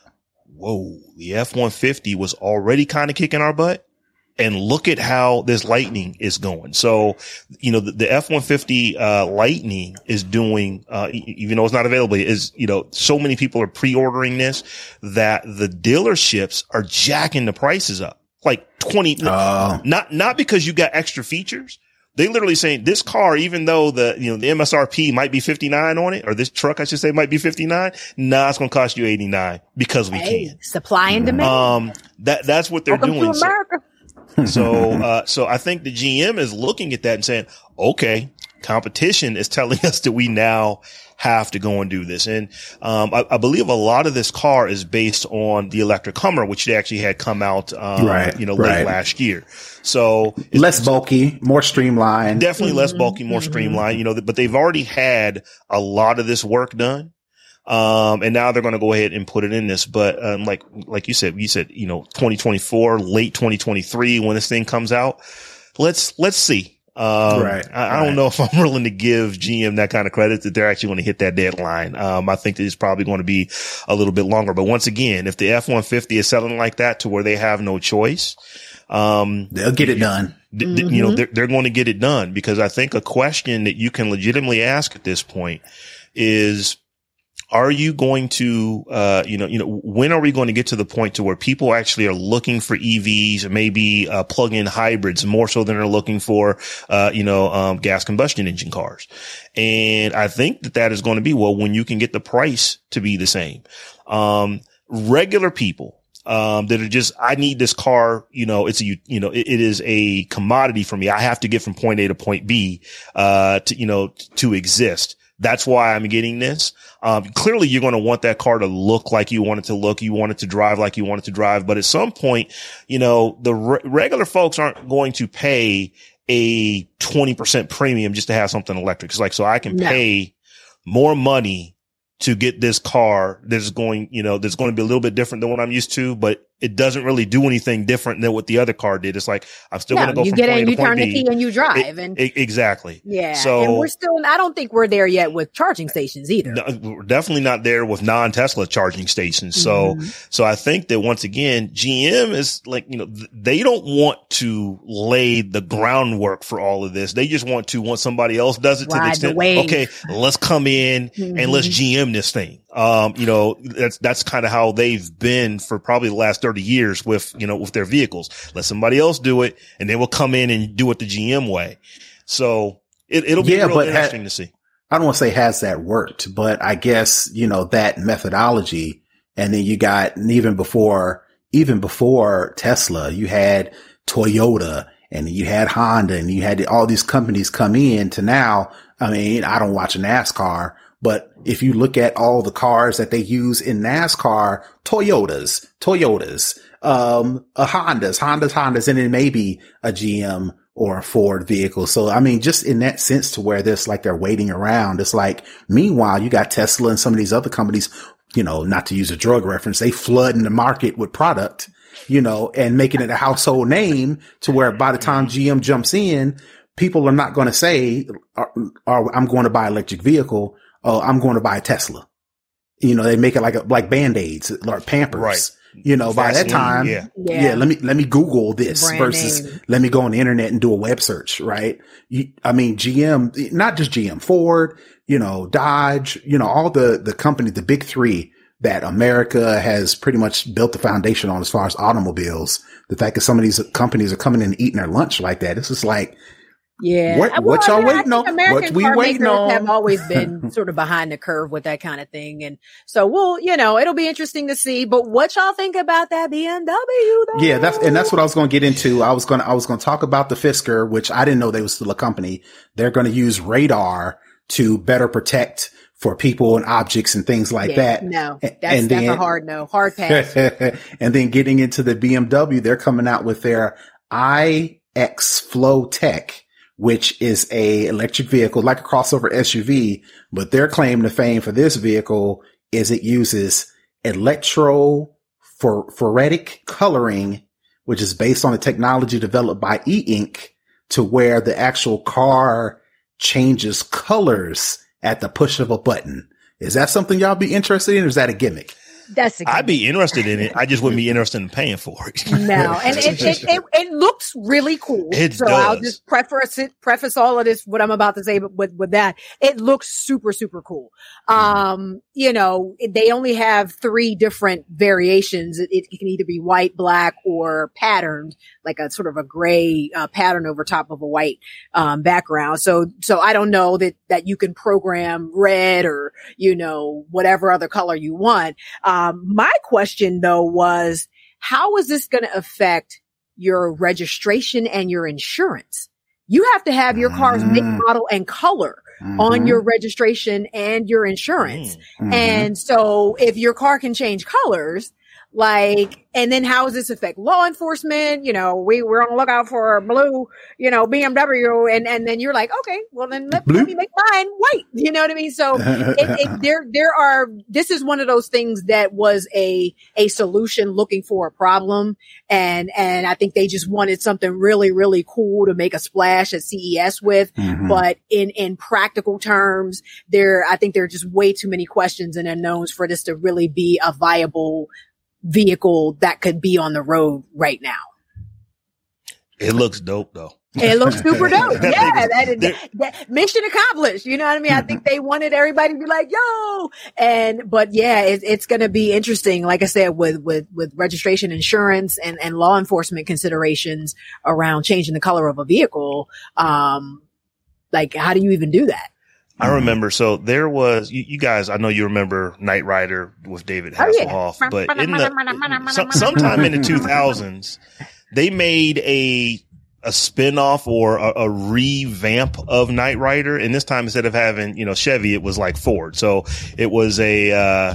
whoa, the F-150 was already kind of kicking our butt and look at how this lightning is going. So, you know, the, the F-150, uh, lightning is doing, uh, even though it's not available is, you know, so many people are pre-ordering this that the dealerships are jacking the prices up like 20, Oh. not, not because you got extra features. They literally saying this car, even though the, you know, the MSRP might be 59 on it, or this truck, I should say, might be 59. Nah, it's going to cost you 89 because we Hey, can. supply and demand. Um, that, that's what they're Welcome doing. To So- so, uh, so I think the GM is looking at that and saying, okay, competition is telling us that we now have to go and do this. And, um, I, I believe a lot of this car is based on the electric Hummer, which they actually had come out, um, Right, you know, late right. last year. So Less bulky, more streamlined. definitely less bulky, more streamlined, you know, but they've already had a lot of this work done. Um, and now they're going to go ahead and put it in this, but, um, like, like you said, you said, you know, 2024, late 2023, when this thing comes out, let's, let's see. Um, Right, I, I don't know if I'm willing to give GM that kind of credit that they're actually going to hit that deadline. Um, I think that it's probably going to be a little bit longer, but once again, if the F-150 is selling like that to where they have no choice, um, They'll get it done. th- th- you know, they're, they're going to get it done because I think a question that you can legitimately ask at this point is, are you going to, uh, you know, you know, when are we going to get to the point to where people actually are looking for EVs maybe, uh, plug-in hybrids more so than they're looking for, uh, you know, um, gas combustion engine cars. And I think that that is going to be, well, when you can get the price to be the same. Um, regular people, um, that are just, I need this car, you know, it's a, you know, it, it is a commodity for me. I have to get from point A to point B, uh, to, you know, to exist. That's why I'm getting this. Um, clearly you're going to want that car to look like you want it to look. You want it to drive like you want it to drive. But at some point, you know, the re- regular folks aren't going to pay a 20% premium just to have something electric. It's like, so I can No. pay more money to get this car that's going, you know, that's going to be a little bit different than what I'm used to, but it doesn't really do anything different than what the other car did. It's like, I'm still going to No, go you get point in, A you to turn the key, and you drive. E- and e- exactly. yeah, So and we're still. I don't think we're there yet with charging stations either. no, we're definitely not there with non-Tesla charging stations. So, Mm-hmm. so I think that once again, GM is like, you know, they don't want to lay the groundwork for all of this. They just want to, once somebody else does it to the Ride the extent, wave. okay, let's come in and let's Mm-hmm. GM this thing. Um, you know, that's, that's kind of how they've been for probably the last 30 years with, you know, with their vehicles. Let somebody else do it and then we'll come in and do it the GM way. So it, it'll be Yeah, real but ha- interesting to see. I don't want to say has that worked, but I guess, you know, that methodology. And then you got and even before, even before Tesla, you had Toyota and you had Honda and you had all these companies come in to now. I mean, I don't watch NASCAR, but if you look at all the cars that they use in NASCAR, Toyotas, Toyotas, um, a Hondas, Hondas, Hondas, and then maybe a GM or a Ford vehicle. So, I mean, just in that sense to where this like they're waiting around. It's like, meanwhile, you got Tesla and some of these other companies, you know, not to use a drug reference, they flood the market with product, you know, and making it a household name to where by the time GM jumps in, people are not going to say, "Uh, uh, I'm going to buy electric vehicle. Oh, I'm going to buy a Tesla. You know, they make it like a, like band-aids or Pampers. Right. You know, by that time, yeah. yeah. Yeah. let me, let me Google this Brand versus name. let me go on the internet and do a web search, right? You, I mean, GM, not just GM, Ford, you know, Dodge, you know, all the, the companies, the big three that America has pretty much built the foundation on as far as automobiles. The fact that some of these companies are coming in and eating their lunch like that, it's just like, Yeah. What- Uh, what y'all I mean, I waiting on? American What we car waiting on? Have always been sort of behind the curve with that kind of thing, and so we'll, you know, it'll be interesting to see. But what y'all think about that BMW? Though? Yeah, that's and that's what I was going to get into. I was going to I was going to talk about the Fisker, which I didn't know they was still a company. They're going to use radar to better protect for people and objects and things like Yeah, that. No, that's and that's a hard no, hard pass. and then getting into the BMW, they're coming out with their iX Flow Tech, which is a electric vehicle like a crossover SUV, but their claim to fame for this vehicle is it uses electrophoretic coloring, which is based on the technology developed by e-ink to where the actual car changes colors at the push of a button. Is that something y'all be interested in or is that a gimmick? That's a I'd be interested in it. I just wouldn't be interested in paying for it. No, and it, it, it, it, looks really cool. It so does. I'll just preface it, preface all of this, what I'm about to say, but with, with that, it looks super, super cool. Um, you know, they only have three different variations. It, it can either be white, black, or patterned, like a sort of a gray uh, pattern over top of a white um, background. So, so I don't know that that you can program red or you know whatever other color you want. Um, my question though was, how is this going to affect your registration and your insurance? You have to have your car's make, Mm. model, and color on Mhm. your registration and your insurance. Mhm. And so if your car can change colors, like, and then how does this affect law enforcement? You know, we, we're on the lookout for a blue, you know, BMW. And, and then you're like, okay, well then let, let me make mine white. You know what I mean? So it, it, there, there are, this is one of those things that was a, a solution looking for a problem. And, and I think they just wanted something really, really cool to make a splash at CES with. Mhm. But in, in practical terms, there, I think there are just way too many questions and unknowns for this to really be a viable vehicle that could be on the road right now. It looks dope though. It looks super dope. Yeah, thing is- that, is, that mission accomplished. You know what I mean? I think they wanted everybody to be like, "Yo!" And but yeah, it, it's going to be interesting. Like I said, with with with registration, insurance, and and law enforcement considerations around changing the color of a vehicle. Um, like how do you even do that? I remember. So there was you, you guys. I know you remember Knight Rider with David Oh, yeah. Hasselhoff, but in the some, sometime in the two thousands, they made a a spinoff or a, a revamp of Knight Rider, and this time instead of having you know Chevy, it was like Ford. So it was a uh,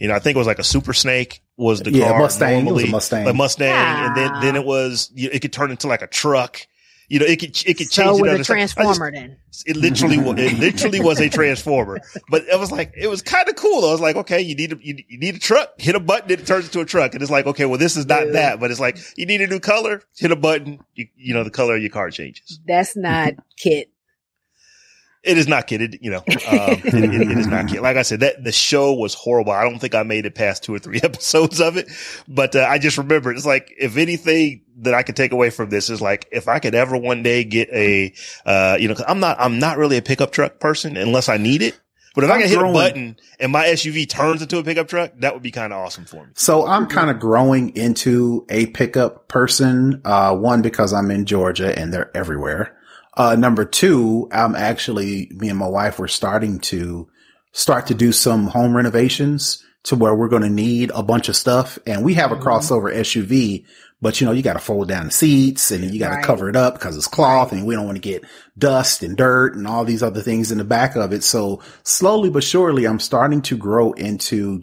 you know I think it was like a Super Snake was the Yeah, car Mustang. It was a normally, Mustang. a Mustang, and then then it was you it could turn into like a truck. You know, it could it could So change it. with on a I just- transformer, then it literally was, it literally was a transformer, but it was like, it was kind of cool. I was like, okay, you need a, you, you need a truck, hit a button, it turns into a truck. And it's like, okay, well, this is not Yeah. that, but it's like, you need a new color, hit a button, you, you know, the color of your car changes. that's not KITT. It is not kidded, you know, um, it, it- it is not kidded. Like I said, that the show was horrible. I don't think I made it past two or three episodes of it, but uh, I just remember it's like, if anything that I could take away from this is like, if I could ever one day get a, uh, you know, 'cause I'm not, I'm not really a pickup truck person unless I need it. But if i I'm can hit growing- a button and my SUV turns into a pickup truck, that would be kind of awesome for me. So I'm kind of growing into a pickup person. Uh, one, because I'm in Georgia and they're everywhere. Uh, number two, I'm actually, me and my wife were starting to start to do some home renovations to where we're going to need a bunch of stuff. And we have a crossover SUV, but you know, you got to fold down the seats and you got to Right. cover it up because it's cloth and we don't want to get dust and dirt and all these other things in the back of it. So slowly but surely, I'm starting to grow into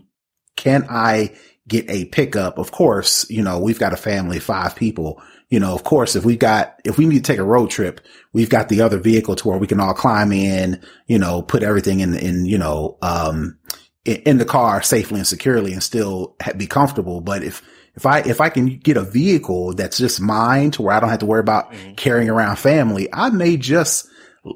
can I get a pickup? Of course, you know, we've got a family, five people. You know, of course, if we got, if we need to take a road trip, we've got the other vehicle to where we can all climb in, you know, put everything in, in, you know, um, in, in the car safely and securely and still be comfortable. But if, if I, if I can get a vehicle that's just mine to where I don't have to worry about carrying around family, I may just,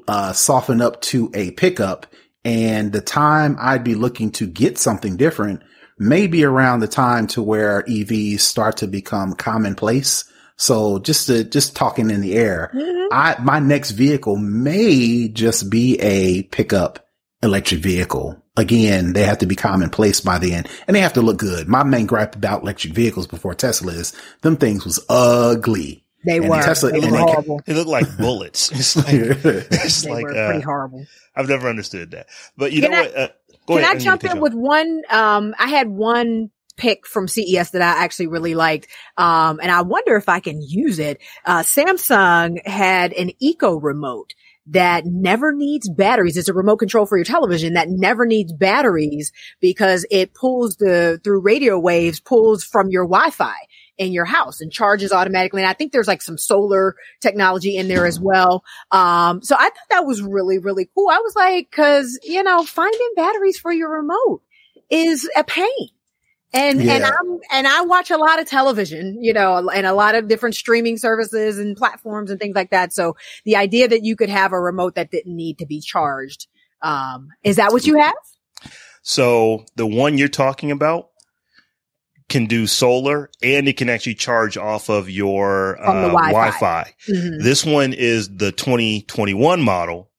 uh, soften up to a pickup and the time I'd be looking to get something different may be around the time to where EVs start to become commonplace. So just to, just talking in the air, I, my next vehicle may just be a pickup electric vehicle. Again, they have to be commonplace by then and they have to look good. My main gripe about electric vehicles before Tesla is them things was ugly. They And were. Tesla- they and were they- horrible. They look like bullets. It's like, it's They like, were uh, pretty horrible. I've never understood that. But you Can know I- what? Uh, go Can ahead. I didn't jump in cut with one? Um, I had one pick from CES that I actually really liked. Um, and I wonder if I can use it. Uh, Samsung had an eco remote that never needs batteries. It's a remote control for your television that never needs batteries because it pulls the, through radio waves, pulls from your Wi-Fi in your house and charges automatically. And I think there's like some solar technology in there as well. Um, so I thought that was really, really cool. I was like, cause, you know, finding batteries for your remote is a pain. And, yeah. and I'm, and I watch a lot of television, you know, and a lot of different streaming services and platforms and things like that. So the idea that you could have a remote that didn't need to be charged, um, is that what you have? So the one you're talking about can do solar and it can actually charge off of your uh, Wi-Fi. Wi-Fi. Mm-hmm. This one is the 2021 model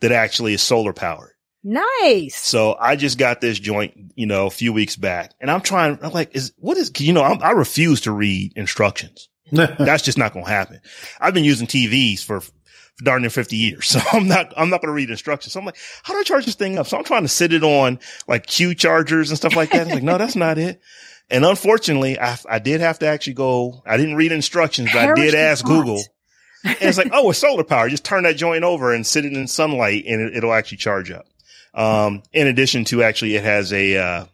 that actually is solar powered. Nice. So I just got this joint, you know, a few weeks back and I'm trying, I'm like, is what is, you know, I'm, i refuse to read instructions. That's just not going to happen. I've been using TVs for, for darn near 50 years. So I'm not, I'm not going to read instructions. So I'm like, how do I charge this thing up? So I'm trying to sit it on like Q chargers and stuff like that. like, no, that's not it. And unfortunately, I, I did have to actually go, I didn't read instructions, but I did ask Google. and it's like, oh, it's solar power. Just turn that joint over and sit it in sunlight and it, will actually charge up. Um, in addition to actually, it has a, uh,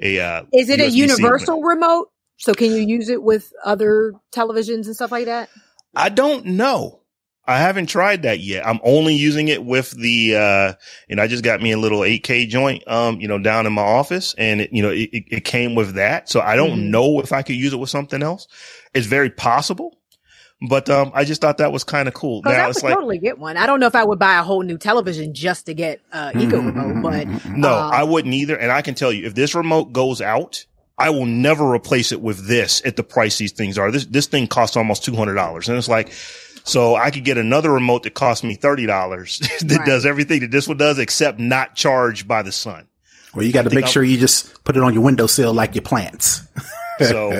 a, uh, is it USB a universal remote? So can you use it with other televisions and stuff like that? I don't know. I haven't tried that yet. I'm only using it with the, uh, and I just got me a little 8K joint, um, you know, down in my office and it, you know, it, it came with that. So I don't mm-hmm. know if I could use it with something else. It's very possible. But um, I just thought that was kind of cool. Now I would like, totally get one. I don't know if I would buy a whole new television just to get uh, Eco remote, but no, uh, I wouldn't either. And I can tell you, if this remote goes out, I will never replace it with this at the price these things are. This this thing costs almost two hundred dollars, and it's like, so I could get another remote that costs me thirty dollars that right. does everything that this one does, except not charged by the sun. Well, you got to make sure you just put it on your windowsill like your plants. So,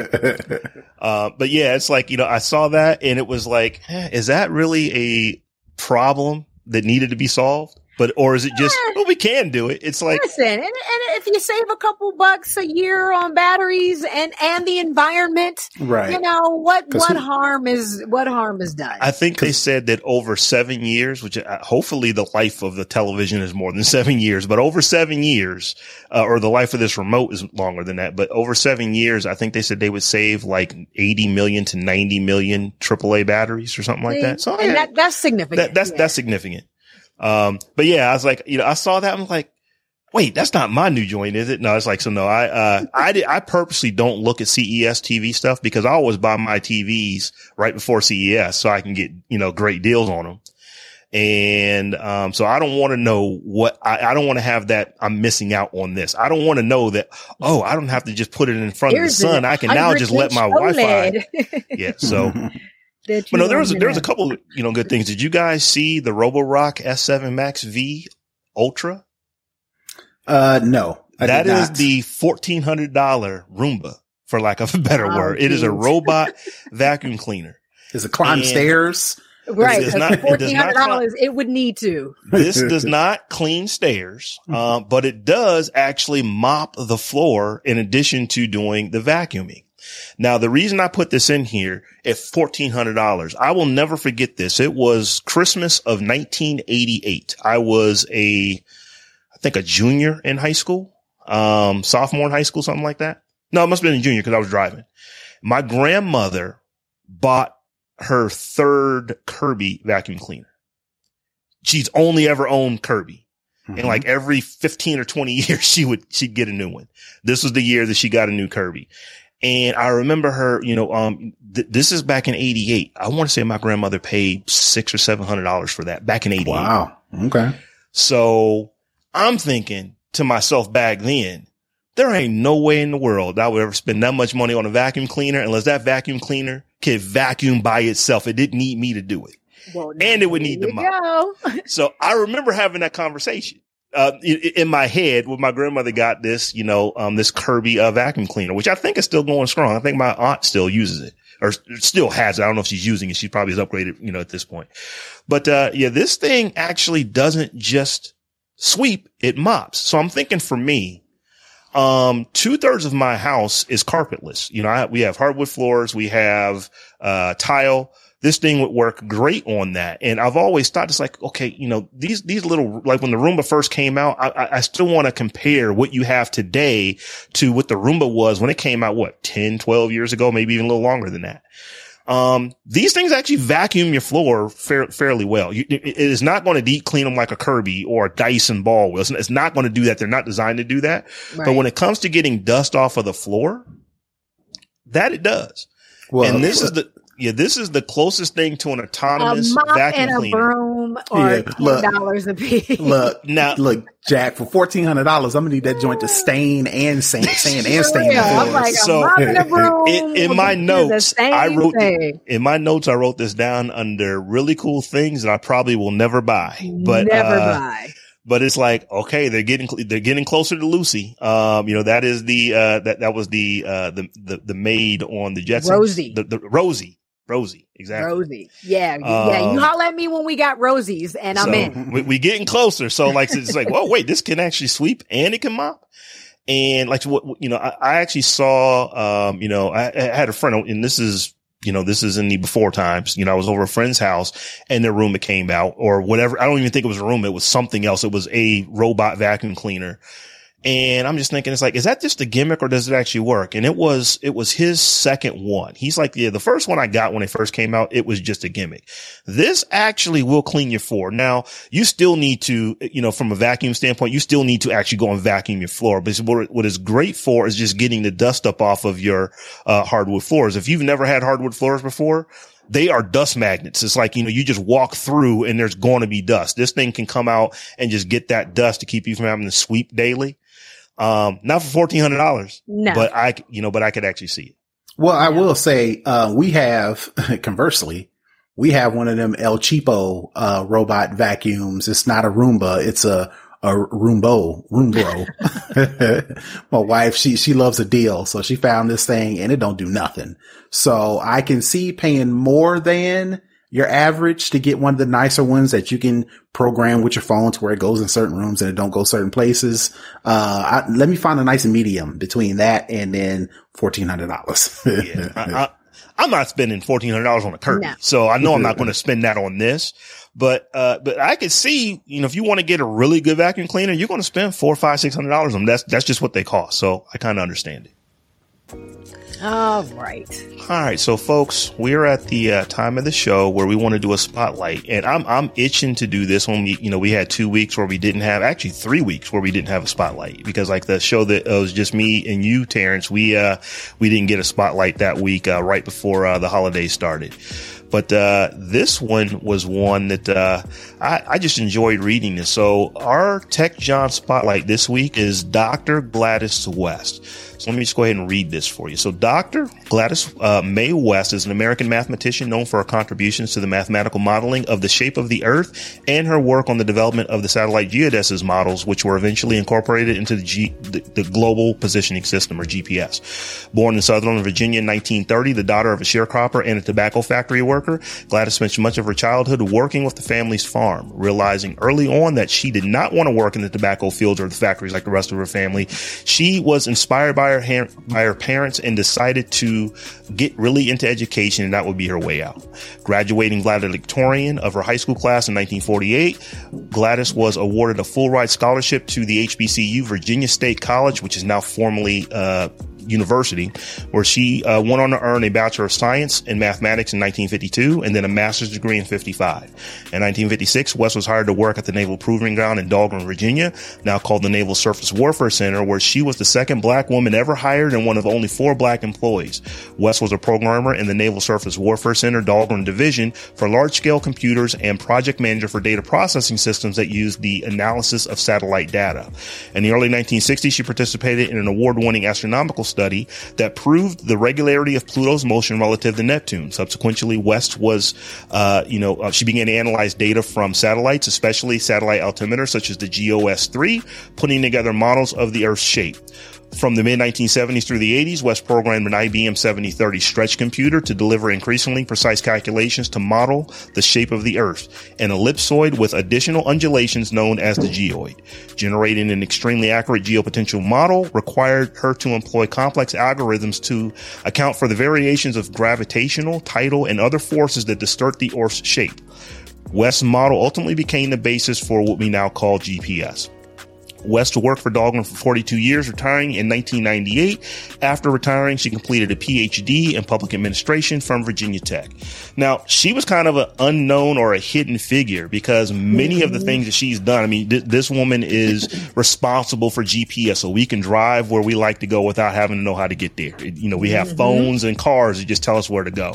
uh, but yeah, it's like, you know, I saw that and it was like, is that really a problem that needed to be solved? But or is it just well we can do it? It's like listen, and, and if you save a couple bucks a year on batteries and and the environment, right? You know what what who, harm is what harm is done? I think they said that over seven years, which uh, hopefully the life of the television is more than seven years, but over seven years, uh, or the life of this remote is longer than that. But over seven years, I think they said they would save like eighty million to ninety million AAA batteries or something like that. So and yeah, that, that's significant. That, that's yeah. that's significant. Um, but yeah, I was like, you know, I saw that. I'm like, wait, that's not my new joint, is it? No, it's like, so no, I, uh, I did, I purposely don't look at CES TV stuff because I always buy my TVs right before CES so I can get, you know, great deals on them. And, um, so I don't want to know what, I, I don't want to have that I'm missing out on this. I don't want to know that, oh, I don't have to just put it in front Here's of the sun. I can now just let my Wi-Fi. yeah. So But no, there was there was a couple you know good things. Did you guys see the Roborock S7 Max V Ultra? Uh, no, I that is the fourteen hundred dollar Roomba, for lack of a better oh, word. Geez. It is a robot vacuum cleaner. Does it climb and stairs? Right, fourteen hundred dollars. It would need to. This does not clean stairs, uh, but it does actually mop the floor in addition to doing the vacuuming. Now, the reason I put this in here at $1,400, I will never forget this. It was Christmas of 1988. I was a, I think a junior in high school, um, sophomore in high school, something like that. No, it must have been a junior because I was driving. My grandmother bought her third Kirby vacuum cleaner. She's only ever owned Kirby. Mm-hmm. And like every 15 or 20 years, she would, she'd get a new one. This was the year that she got a new Kirby. And I remember her, you know, um, th- this is back in 88. I want to say my grandmother paid six or seven hundred dollars for that back in 88. Wow. Okay. So I'm thinking to myself back then, there ain't no way in the world I would ever spend that much money on a vacuum cleaner unless that vacuum cleaner could vacuum by itself. It didn't need me to do it. Well, and it would need the mop. so I remember having that conversation uh, in my head when my grandmother got this, you know, um, this Kirby uh, vacuum cleaner, which I think is still going strong. I think my aunt still uses it or still has it. I don't know if she's using it. She probably has upgraded, you know, at this point. But, uh, yeah, this thing actually doesn't just sweep, it mops. So I'm thinking for me, um, two thirds of my house is carpetless. You know, I, we have hardwood floors. We have, uh, tile this thing would work great on that. And I've always thought it's like, okay, you know, these, these little, like when the Roomba first came out, I, I still want to compare what you have today to what the Roomba was when it came out, what, 10, 12 years ago, maybe even a little longer than that. Um, these things actually vacuum your floor fair, fairly well. You, it is not going to deep clean them like a Kirby or a Dyson ball wheel. It's not going to do that. They're not designed to do that. Right. But when it comes to getting dust off of the floor, that it does. Well, and this is the yeah, this is the closest thing to an autonomous a mop vacuum and a cleaner. broom or yeah, ten dollars a piece. Look now, look, Jack, for fourteen hundred dollars, I'm gonna need that joint to stain and sand, sand and stain. I'm like, so in, in my notes, I wrote thing. in my notes, I wrote this down under really cool things that I probably will never buy. But never uh, buy but it's like, okay, they're getting, they're getting closer to Lucy. Um, you know, that is the, uh, that, that was the, uh, the, the, the maid on the Jetsons. Rosie. The, the Rosie. Rosie, exactly. Rosie, yeah, um, yeah. You um, holler at me when we got Rosies, and I'm so in. We, we getting closer, so like it's like, well, wait, this can actually sweep and it can mop. And like what you know, I, I actually saw, um, you know, I, I, had a friend, and this is you know, this is in the before times. You know, I was over a friend's house and their room it came out or whatever. I don't even think it was a room. It was something else. It was a robot vacuum cleaner and I'm just thinking, it's like, is that just a gimmick or does it actually work? And it was, it was his second one. He's like, yeah, the first one I got when it first came out, it was just a gimmick. This actually will clean your floor. Now, you still need to, you know, from a vacuum standpoint, you still need to actually go and vacuum your floor. But what, what is great for is just getting the dust up off of your, uh, hardwood floors. If you've never had hardwood floors before, they are dust magnets. It's like, you know, you just walk through and there's going to be dust. This thing can come out and just get that dust to keep you from having to sweep daily. Um, not for fourteen hundred dollars. No. But I, you know, but I could actually see it. Well, I will say, uh, we have conversely, we have one of them El Cheapo, uh, robot vacuums. It's not a Roomba. It's a, a Roombo, Roombro. My wife, she, she loves a deal. So she found this thing and it don't do nothing. So I can see paying more than your average to get one of the nicer ones that you can program with your phone to where it goes in certain rooms and it don't go certain places. Uh, I, let me find a nice medium between that and then $1,400. yeah, I, am not spending $1,400 on a curtain. No. So I know I'm not going to spend that on this. But, uh, but I could see, you know, if you want to get a really good vacuum cleaner, you're going to spend four, five, six hundred dollars on them. That's, that's just what they cost. So I kind of understand it. All right. All right. So, folks, we're at the uh, time of the show where we want to do a spotlight, and I'm I'm itching to do this when we you know we had two weeks where we didn't have actually three weeks where we didn't have a spotlight because like the show that uh, was just me and you, Terrence, we uh we didn't get a spotlight that week uh, right before uh, the holidays started. But uh, this one was one that uh, I, I, just enjoyed reading this. So our Tech Jawn spotlight this week is Dr. Gladys West. So let me just go ahead and read this for you. So Dr. Gladys uh, Mae West is an American mathematician known for her contributions to the mathematical modeling of the shape of the Earth and her work on the development of the satellite geodesic models, which were eventually incorporated into the, G, the, the Global Positioning System, or GPS. Born in Southern Virginia in 1930, the daughter of a sharecropper and a tobacco factory worker, Gladys spent much of her childhood working with the family's farm, realizing early on that she did not want to work in the tobacco fields or the factories like the rest of her family. She was inspired by her, by her parents and decided to get really into education and that would be her way out. Graduating valedictorian of her high school class in 1948, Gladys was awarded a full ride scholarship to the HBCU Virginia State College, which is now formally uh, University, where she uh, went on to earn a Bachelor of Science in Mathematics in 1952 and then a Master's degree in 55. In 1956, West was hired to work at the Naval Proving Ground in Dahlgren, Virginia, now called the Naval Surface Warfare Center, where she was the second black woman ever hired and one of only four black employees. West was a programmer in the Naval Surface Warfare Center Dahlgren Division for large-scale computers and project manager for data processing systems that used the analysis of satellite data. In the early 1960s, she participated in an award-winning astronomical study that proved the regularity of Pluto's motion relative to Neptune. Subsequently, West was, uh, you know, uh, she began to analyze data from satellites, especially satellite altimeters such as the GEOS-3, putting together models of the Earth's shape. From the mid 1970s through the 80s, West programmed an IBM 7030 stretch computer to deliver increasingly precise calculations to model the shape of the Earth, an ellipsoid with additional undulations known as the geoid. Generating an extremely accurate geopotential model required her to employ complex algorithms to account for the variations of gravitational, tidal, and other forces that distort the Earth's shape. West's model ultimately became the basis for what we now call GPS. West worked for Dahlgren for 42 years, retiring in 1998. After retiring, she completed a PhD in public administration from Virginia Tech. Now, she was kind of an unknown or a hidden figure because many of the mm-hmm. things that she's done, I mean, th- this woman is responsible for GPS, so we can drive where we like to go without having to know how to get there. You know, we have mm-hmm. phones and cars that just tell us where to go.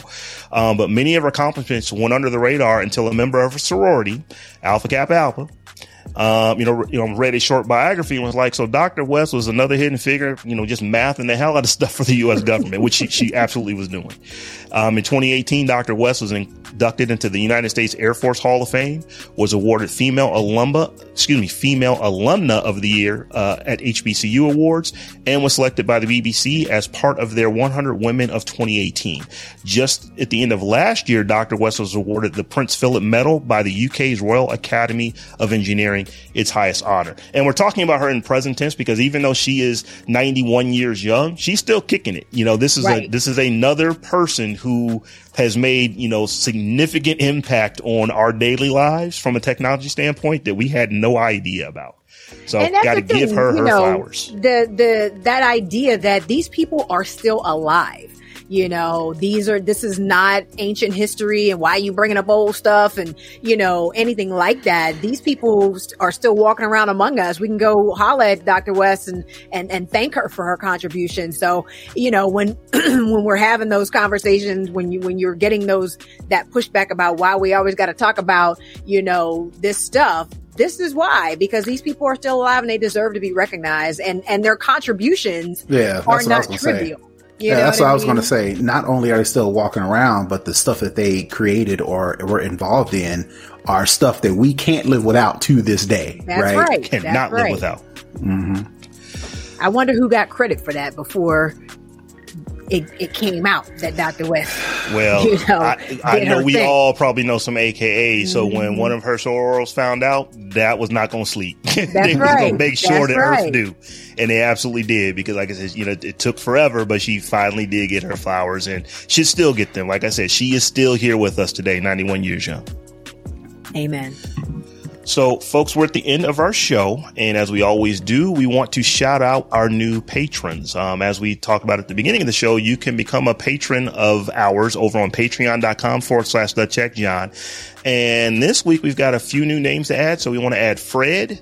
Um, but many of her accomplishments went under the radar until a member of a sorority, Alpha Kappa Alpha, um, you know, you know, read a short biography and was like, so Dr. West was another hidden figure, you know, just mathing the hell out of stuff for the U.S. government, which she, she absolutely was doing. Um, in 2018, Dr. West was inducted into the United States Air Force Hall of Fame, was awarded female alumna, excuse me, female alumna of the year uh, at HBCU Awards, and was selected by the BBC as part of their 100 Women of 2018. Just at the end of last year, Dr. West was awarded the Prince Philip Medal by the UK's Royal Academy of Engineering, its highest honor. And we're talking about her in present tense because even though she is 91 years young, she's still kicking it. You know, this is right. a, this is another person who has made, you know, significant impact on our daily lives from a technology standpoint that we had no idea about. So got to give her her know, flowers. The the that idea that these people are still alive you know, these are, this is not ancient history and why are you bringing up old stuff and, you know, anything like that. These people are still walking around among us. We can go holler at Dr. West and, and, and thank her for her contribution. So, you know, when, when we're having those conversations, when you, when you're getting those, that pushback about why we always got to talk about, you know, this stuff, this is why because these people are still alive and they deserve to be recognized and and their contributions yeah, are not trivial say. You yeah, that's what, what I, was going to say. Not only are they still walking around, but the stuff that they created or were involved in are stuff that we can't live without to this day. That's right. right. Cannot right. live without. Mm-hmm. I wonder who got credit for that before it, it came out that Dr. West. Well, you know, I, I know we thing. all probably know some AKA. So mm-hmm. when one of her sorors found out, that was not going to sleep. they right. was going to make sure That's that right. Earth knew, and they absolutely did. Because, like I said, you know, it took forever, but she finally did get her flowers, and she'd still get them. Like I said, she is still here with us today, ninety-one years young. Amen. So, folks, we're at the end of our show. And as we always do, we want to shout out our new patrons. Um, as we talked about at the beginning of the show, you can become a patron of ours over on patreon.com forward slash the tech Jawn. And this week we've got a few new names to add. So we want to add Fred,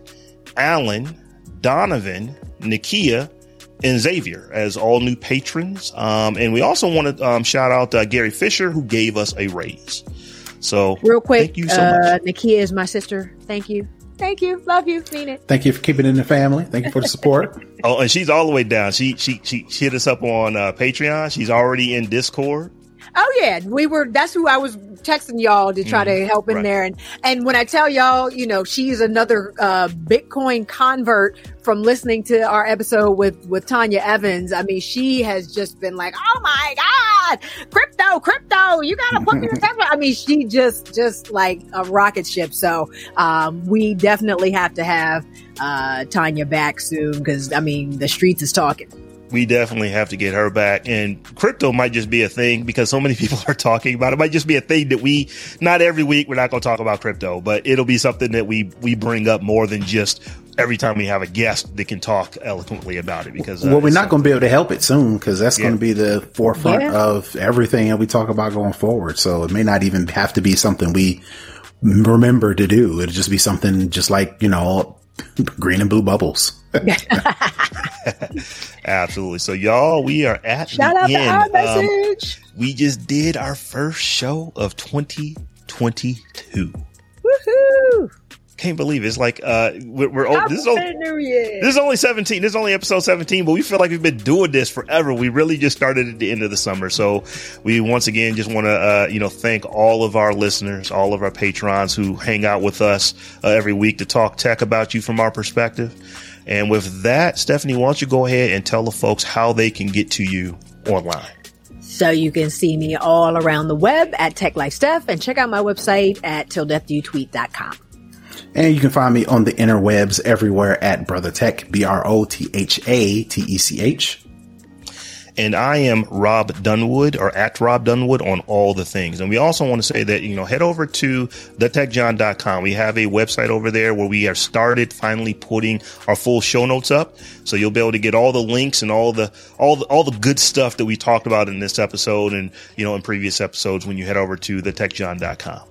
Alan, Donovan, Nikia, and Xavier as all new patrons. Um, and we also want to um, shout out uh, Gary Fisher, who gave us a raise. So real quick, thank you so uh, much. Nakia is my sister. Thank you. Thank you. Love you. Mean it. Thank you for keeping it in the family. Thank you for the support. oh, and she's all the way down. She she she, she hit us up on uh, Patreon. She's already in Discord. Oh yeah, we were. That's who I was texting y'all to try mm, to help in right. there. And and when I tell y'all, you know, she's another uh, Bitcoin convert from listening to our episode with with Tonya Evans. I mean, she has just been like, "Oh my god, crypto, crypto! You gotta put me in I mean, she just just like a rocket ship. So um, we definitely have to have uh, Tonya back soon because I mean, the streets is talking we definitely have to get her back. And crypto might just be a thing because so many people are talking about it. it might just be a thing that we not every week we're not going to talk about crypto, but it'll be something that we we bring up more than just every time we have a guest that can talk eloquently about it. Because uh, well, we're not going to be able to help it soon because that's yeah. going to be the forefront yeah. of everything that we talk about going forward. So it may not even have to be something we remember to do. It'll just be something just like you know green and blue bubbles. Absolutely. So, y'all, we are at Shout the out end. our message. Um, we just did our first show of 2022. Woohoo! Can't believe it. it's like uh we're, we're this is only this is only 17 this is only episode 17 but we feel like we've been doing this forever we really just started at the end of the summer so we once again just want to uh you know thank all of our listeners all of our patrons who hang out with us uh, every week to talk tech about you from our perspective and with that, Stephanie, why don't you go ahead and tell the folks how they can get to you online? So you can see me all around the web at Tech Life Steph and check out my website at tilldeathdotweet.com. And you can find me on the interwebs everywhere at Brotha Tech, B R O T H A T E C H. And I am Rob Dunwood or at Rob Dunwood on all the things. And we also want to say that, you know, head over to thetechjawn.com. We have a website over there where we have started finally putting our full show notes up. So you'll be able to get all the links and all the, all the, all the good stuff that we talked about in this episode and, you know, in previous episodes when you head over to thetechjawn.com.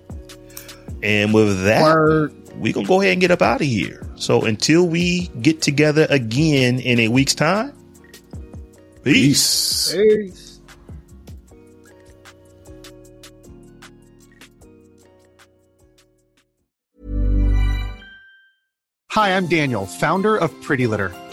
And with that, Word. we gonna go ahead and get up out of here. So until we get together again in a week's time, peace. peace. Hi, I'm Daniel, founder of Pretty Litter.